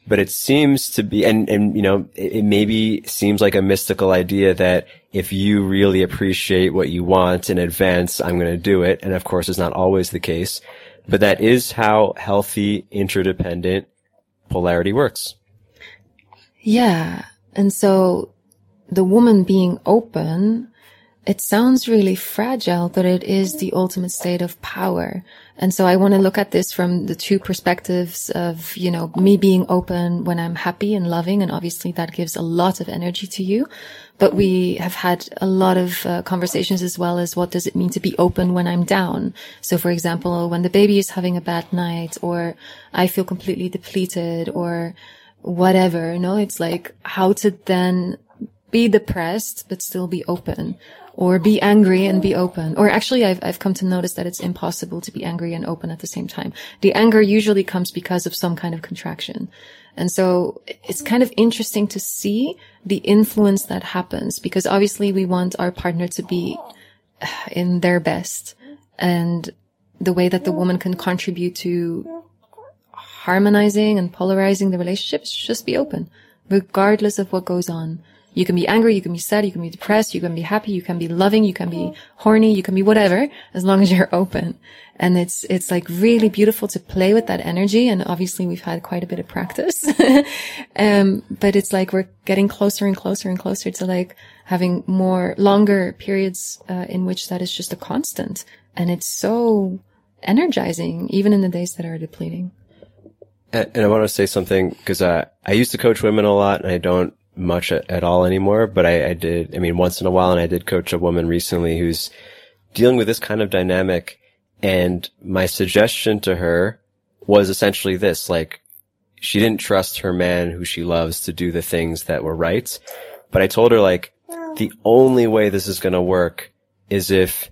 Speaker 2: But it seems to be, and, and, you know, it, it maybe seems like a mystical idea that if you really appreciate what you want in advance, I'm going to do it. And of course, it's not always the case, but that is how healthy, interdependent polarity works.
Speaker 1: Yeah. And so the woman being open it sounds really fragile, but it is the ultimate state of power. And so I want to look at this from the two perspectives of, you know, me being open when I'm happy and loving. And obviously that gives a lot of energy to you. But we have had a lot of uh, conversations as well as what does it mean to be open when I'm down? So for example, when the baby is having a bad night or I feel completely depleted or whatever, you know, it's like how to then be depressed, but still be open or be angry and be open. Or actually, I've, I've come to notice that it's impossible to be angry and open at the same time. The anger usually comes because of some kind of contraction. And so it's kind of interesting to see the influence that happens because obviously we want our partner to be in their best and the way that the woman can contribute to harmonizing and polarizing the relationship is just be open, regardless of what goes on. You can be angry, you can be sad, you can be depressed, you can be happy, you can be loving, you can be horny, you can be whatever, as long as you're open. And it's, it's like really beautiful to play with that energy. And obviously we've had quite a bit of practice. um, but it's like we're getting closer and closer and closer to like having more longer periods, uh, in which that is just a constant. And it's so energizing, even in the days that are depleting.
Speaker 2: And, I want to say something because uh, I used to coach women a lot and I don't much at, at all anymore, but I, I, did, I mean, once in a while, and I did coach a woman recently who's dealing with this kind of dynamic. And my suggestion to her was essentially this, like, she didn't trust her man who she loves to do the things that were right. But I told her, like, the only way this is going to work is if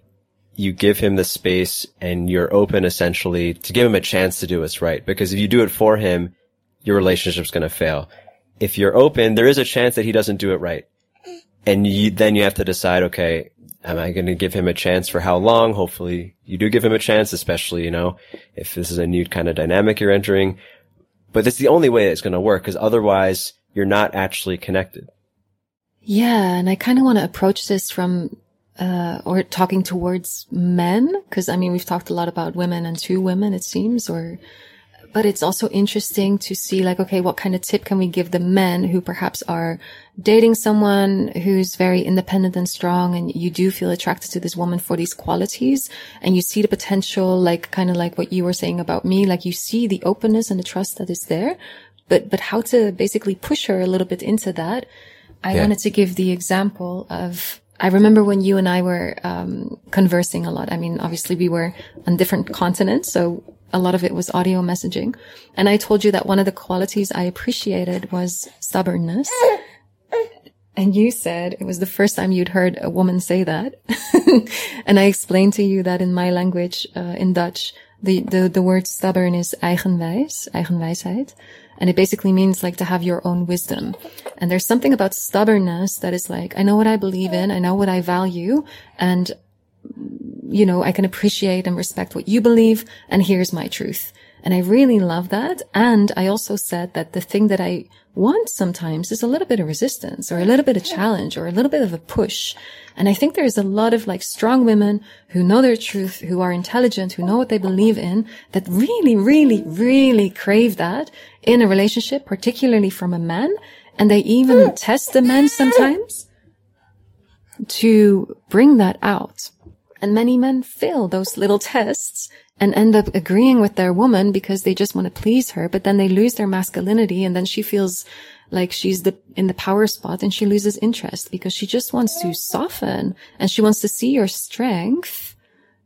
Speaker 2: you give him the space and you're open essentially to give him a chance to do what's right. Because if you do it for him, your relationship's going to fail if you're open, there is a chance that he doesn't do it right. And you, then you have to decide, okay, am I going to give him a chance for how long? Hopefully you do give him a chance, especially, you know, if this is a new kind of dynamic you're entering. But that's the only way it's going to work because otherwise you're not actually connected.
Speaker 1: Yeah. And I kind of want to approach this from, uh, or talking towards men. Cause I mean, we've talked a lot about women and to women, it seems, or but it's also interesting to see like, okay, what kind of tip can we give the men who perhaps are dating someone who's very independent and strong and you do feel attracted to this woman for these qualities and you see the potential, like kind of like what you were saying about me, like you see the openness and the trust that is there, but, but how to basically push her a little bit into that. I yeah. wanted to give the example of I remember when you and I were um, conversing a lot. I mean, obviously we were on different continents, so a lot of it was audio messaging. And I told you that one of the qualities I appreciated was stubbornness. And you said it was the first time you'd heard a woman say that. and I explained to you that in my language, uh, in Dutch, the, the, the word stubborn is eigenwijs, eigenwijsheid. And it basically means like to have your own wisdom. And there's something about stubbornness that is like, I know what I believe in. I know what I value. And you know, I can appreciate and respect what you believe. And here's my truth. And I really love that. And I also said that the thing that I want sometimes is a little bit of resistance or a little bit of challenge or a little bit of a push. And I think there's a lot of like strong women who know their truth, who are intelligent, who know what they believe in, that really, really, really crave that in a relationship, particularly from a man. And they even hmm. test the man sometimes to bring that out. And many men fail those little tests and end up agreeing with their woman because they just want to please her, but then they lose their masculinity and then she feels like she's the, in the power spot and she loses interest because she just wants to soften and she wants to see your strength.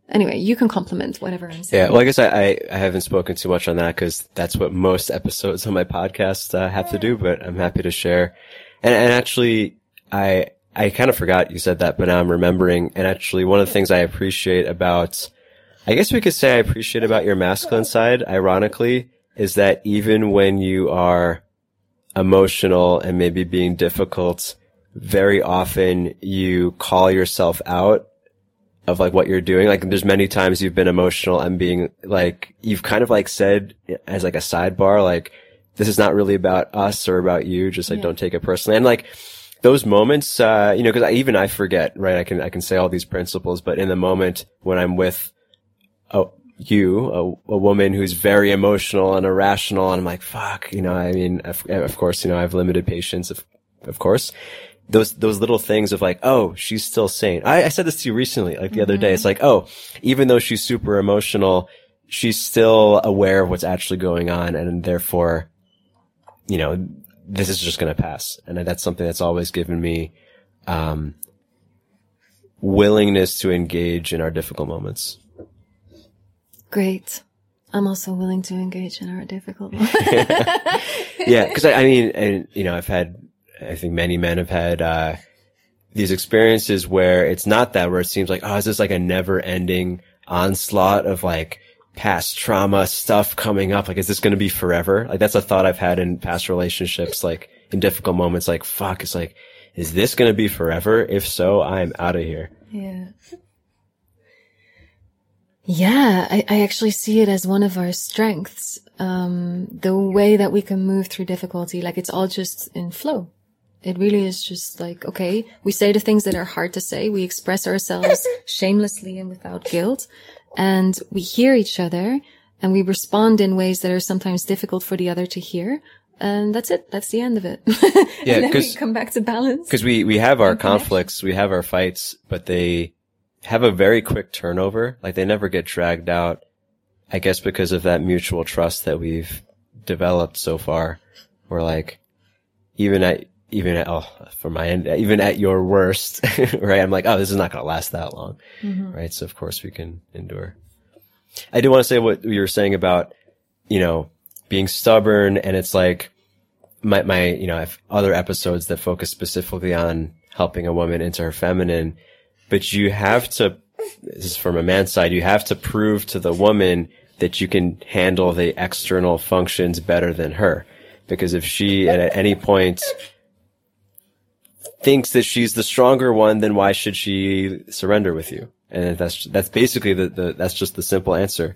Speaker 1: Anyway, you can compliment whatever I'm saying.
Speaker 2: Yeah, well, I guess I, I, I haven't spoken too much on that because that's what most episodes on my podcast uh, have to do, but I'm happy to share. And, and actually, I, I kind of forgot you said that, but now I'm remembering. And actually, one of the things I appreciate about, I guess we could say I appreciate about your masculine side, ironically, is that even when you are emotional and maybe being difficult, very often you call yourself out of like what you're doing. Like there's many times you've been emotional and being like, you've kind of like said as like a sidebar, like, this is not really about us or about you. Just like, yeah. don't take it personally. And like, those moments, uh, you know, cause I, even I forget, right? I can, I can say all these principles, but in the moment when I'm with, oh, you, a, a, woman who's very emotional and irrational, and I'm like, fuck, you know, I mean, of, of course, you know, I have limited patience, of, of course. Those, those little things of like, oh, she's still sane. I, I said this to you recently, like the mm-hmm. other day. It's like, oh, even though she's super emotional, she's still aware of what's actually going on, and therefore, you know, this is just going to pass. And that's something that's always given me, um, willingness to engage in our difficult moments.
Speaker 1: Great. I'm also willing to engage in our difficult moments.
Speaker 2: yeah. Cause I, I, mean, and, you know, I've had, I think many men have had, uh, these experiences where it's not that, where it seems like, oh, is this like a never ending onslaught of like, past trauma stuff coming up. Like, is this going to be forever? Like, that's a thought I've had in past relationships, like in difficult moments, like, fuck, it's like, is this going to be forever? If so, I'm out of here.
Speaker 1: Yeah. Yeah, I, I actually see it as one of our strengths. Um, the way that we can move through difficulty, like it's all just in flow. It really is just like, okay, we say the things that are hard to say. We express ourselves shamelessly and without guilt and we hear each other and we respond in ways that are sometimes difficult for the other to hear. And that's it. That's the end of it. yeah, because come back to balance.
Speaker 2: Because we we have our conflicts, we have our fights, but they have a very quick turnover. Like they never get dragged out. I guess because of that mutual trust that we've developed so far. We're like, even at even at oh, for my end, even at your worst, right? I'm like, oh, this is not going to last that long, mm-hmm. right? So of course we can endure. I do want to say what you were saying about, you know, being stubborn, and it's like my my you know I have other episodes that focus specifically on helping a woman into her feminine, but you have to. This is from a man's side. You have to prove to the woman that you can handle the external functions better than her. Because if she at any point thinks that she's the stronger one, then why should she surrender with you? And that's, that's basically the, the, that's just the simple answer.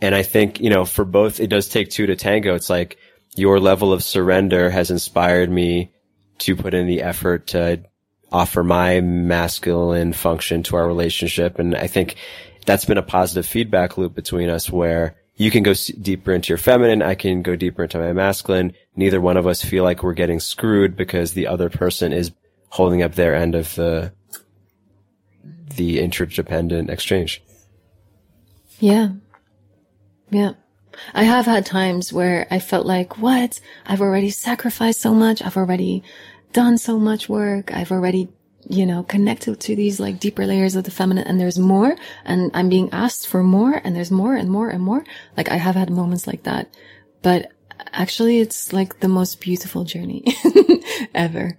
Speaker 2: And I think, you know, for both, it does take two to tango. It's like your level of surrender has inspired me to put in the effort to offer my masculine function to our relationship. And I think that's been a positive feedback loop between us where you can go deeper into your feminine. I can go deeper into my masculine. Neither one of us feel like we're getting screwed because the other person is holding up their end of the the interdependent exchange.
Speaker 1: Yeah. Yeah. I have had times where I felt like, what? I've already sacrificed so much. I've already done so much work. I've already, you know, connected to these like deeper layers of the feminine and there's more and I'm being asked for more and there's more and more and more. Like I have had moments like that, but actually it's like the most beautiful journey ever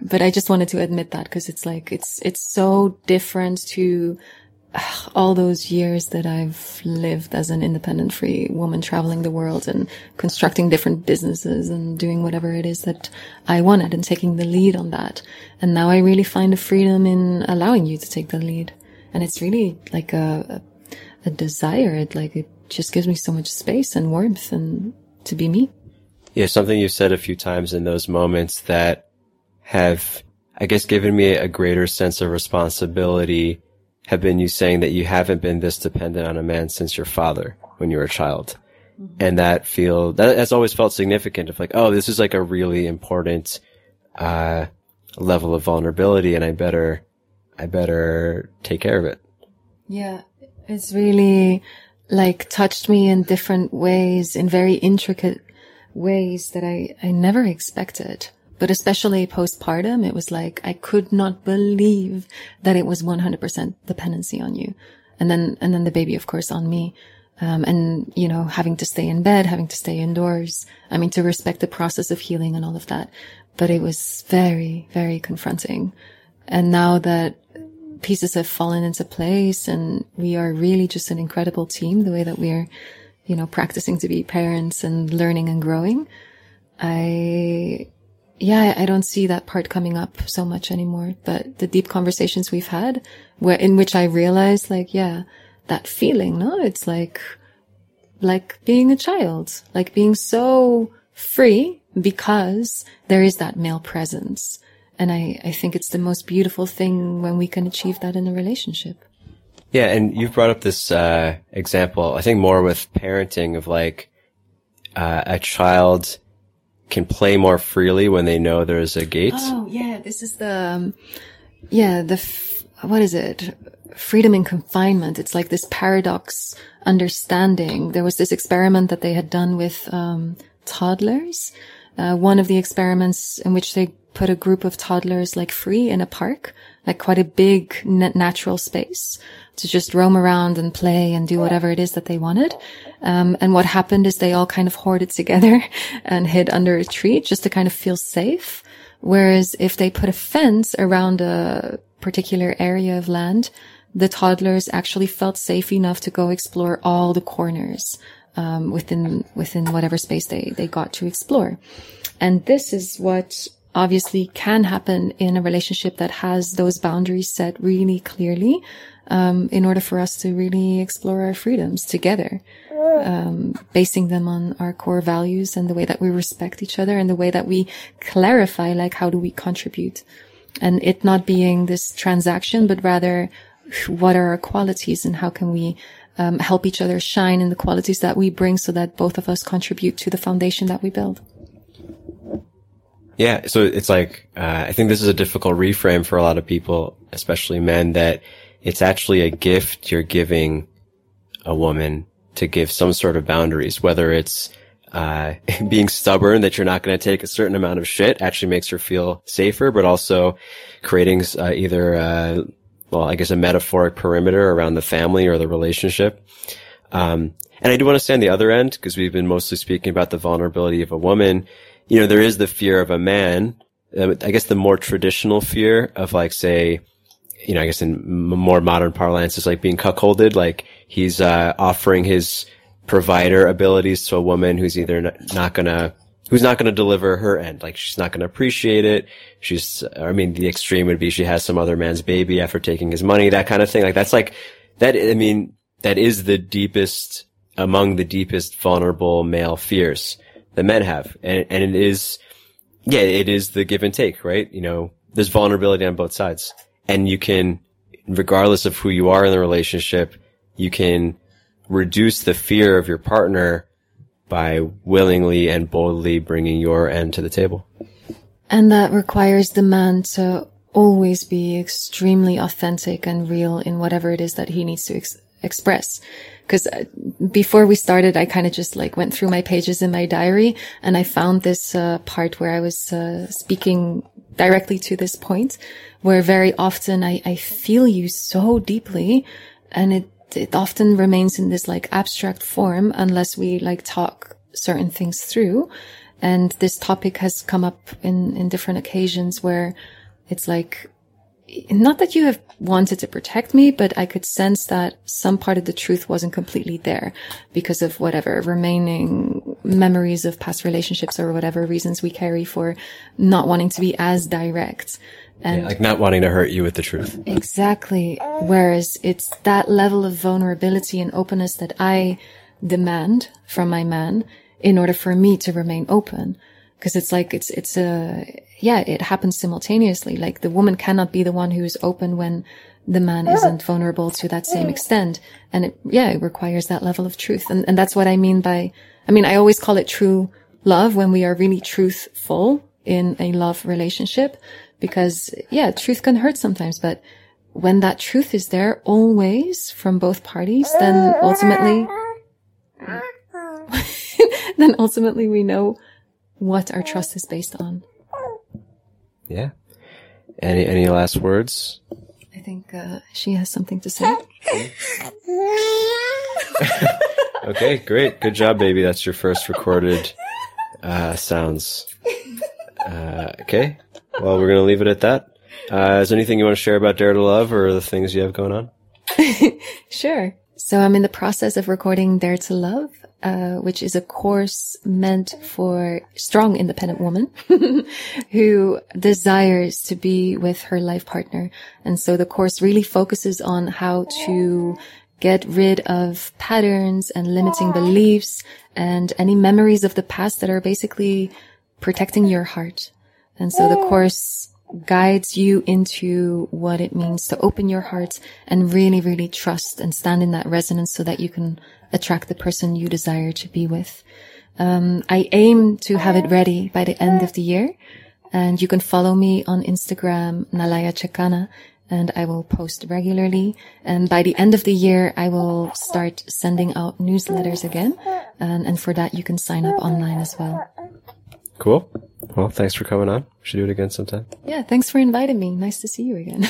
Speaker 1: but I just wanted to admit that because it's like, it's, it's so different to all those years that I've lived as an independent free woman traveling the world and constructing different businesses and doing whatever it is that I wanted and taking the lead on that. And now I really find a freedom in allowing you to take the lead. And it's really like a, a, a desire. It like, it just gives me so much space and warmth and to be me.
Speaker 2: Yeah, something you've said a few times in those moments that have, I guess, given me a greater sense of responsibility have been you saying that you haven't been this dependent on a man since your father when you were a child. Mm-hmm. And that feel, that has always felt significant of like, oh, this is like a really important, uh, level of vulnerability and I better, I better take care of it.
Speaker 1: Yeah. It's really like touched me in different ways, in very intricate ways that I, I never expected. But especially postpartum, it was like, I could not believe that it was 100% dependency on you. And then, and then the baby, of course, on me. Um, and, you know, having to stay in bed, having to stay indoors. I mean, to respect the process of healing and all of that. But it was very, very confronting. And now that pieces have fallen into place and we are really just an incredible team, the way that we're, you know, practicing to be parents and learning and growing, I, yeah, I don't see that part coming up so much anymore. But the deep conversations we've had, where in which I realized, like, yeah, that feeling, no, it's like, like being a child, like being so free because there is that male presence. And I, I think it's the most beautiful thing when we can achieve that in a relationship.
Speaker 2: Yeah. And you've brought up this, uh, example, I think more with parenting of like, uh, a child can play more freely when they know there's a gate.
Speaker 1: Oh, yeah. This is the, um, yeah, the, f- what is it? Freedom in confinement. It's like this paradox understanding. There was this experiment that they had done with, um, toddlers. Uh, one of the experiments in which they put a group of toddlers like free in a park, like quite a big natural space to just roam around and play and do whatever it is that they wanted. Um, and what happened is they all kind of hoarded together and hid under a tree just to kind of feel safe. Whereas if they put a fence around a particular area of land, the toddlers actually felt safe enough to go explore all the corners um, within within whatever space they they got to explore. And this is what obviously can happen in a relationship that has those boundaries set really clearly um, in order for us to really explore our freedoms together, um, basing them on our core values and the way that we respect each other and the way that we clarify, like, how do we contribute? And it not being this transaction, but rather what are our qualities and how can we um, help each other shine in the qualities that we bring so that both of us contribute to the foundation that we build.
Speaker 2: Yeah. So it's like, uh, I think this is a difficult reframe for a lot of people, especially men, that it's actually a gift you're giving a woman to give some sort of boundaries, whether it's, uh, being stubborn that you're not going to take a certain amount of shit actually makes her feel safer, but also creating, uh, either, uh, well, I guess a metaphoric perimeter around the family or the relationship. Um, and I do want to say on the other end, because we've been mostly speaking about the vulnerability of a woman. You know, there is the fear of a man. Uh, I guess the more traditional fear of like, say, you know, I guess in more modern parlance is like being cuckolded. Like he's, uh, offering his provider abilities to a woman who's either not gonna, who's not gonna deliver her end. Like she's not gonna appreciate it. She's, I mean, the extreme would be she has some other man's baby after taking his money, that kind of thing. Like that's like, that, I mean, that is the deepest, among the deepest vulnerable male fears that men have. And, and it is, yeah, it is the give and take, right? You know, there's vulnerability on both sides and you can, regardless of who you are in the relationship, you can reduce the fear of your partner by willingly and boldly bringing your end to the table.
Speaker 1: And that requires the man to always be extremely authentic and real in whatever it is that he needs to ex- express. Cause uh, before we started, I kind of just like went through my pages in my diary and I found this uh, part where I was uh, speaking directly to this point where very often I, I feel you so deeply and it, it often remains in this like abstract form unless we like talk certain things through. And this topic has come up in, in different occasions where it's like, not that you have wanted to protect me, but I could sense that some part of the truth wasn't completely there because of whatever remaining memories of past relationships or whatever reasons we carry for not wanting to be as direct.
Speaker 2: And yeah, like not wanting to hurt you with the truth.
Speaker 1: Exactly. Whereas it's that level of vulnerability and openness that I demand from my man in order for me to remain open. Cause it's like, it's, it's a, yeah, it happens simultaneously. Like the woman cannot be the one who is open when the man isn't vulnerable to that same extent. And it, yeah, it requires that level of truth. And, and that's what I mean by, I mean, I always call it true love when we are really truthful in a love relationship because yeah, truth can hurt sometimes, but when that truth is there always from both parties, then ultimately, then ultimately we know what our trust is based on.
Speaker 2: Yeah. Any any last words?
Speaker 1: I think uh, she has something to say.
Speaker 2: okay, great. Good job, baby. That's your first recorded uh, sounds. Uh, okay. Well, we're gonna leave it at that. Uh, is there anything you want to share about Dare to Love or the things you have going on?
Speaker 1: sure. So I'm in the process of recording Dare to Love, uh, which is a course meant for strong, independent woman who desires to be with her life partner. And so the course really focuses on how to get rid of patterns and limiting beliefs and any memories of the past that are basically protecting your heart. And so the course guides you into what it means to open your heart and really, really trust and stand in that resonance so that you can attract the person you desire to be with. Um, I aim to have it ready by the end of the year and you can follow me on Instagram, Nalaya Chakana, and I will post regularly. And by the end of the year, I will start sending out newsletters again. And, and for that, you can sign up online as well.
Speaker 2: Cool. Well, thanks for coming on. We should do it again sometime.
Speaker 1: Yeah. Thanks for inviting me. Nice to see you again.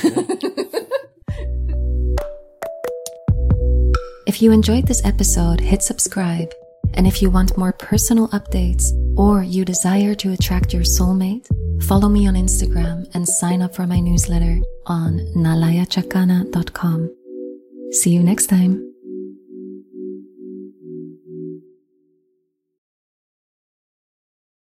Speaker 1: if you enjoyed this episode, hit subscribe. And if you want more personal updates or you desire to attract your soulmate, follow me on Instagram and sign up for my newsletter on nalayachakana.com. See you next time.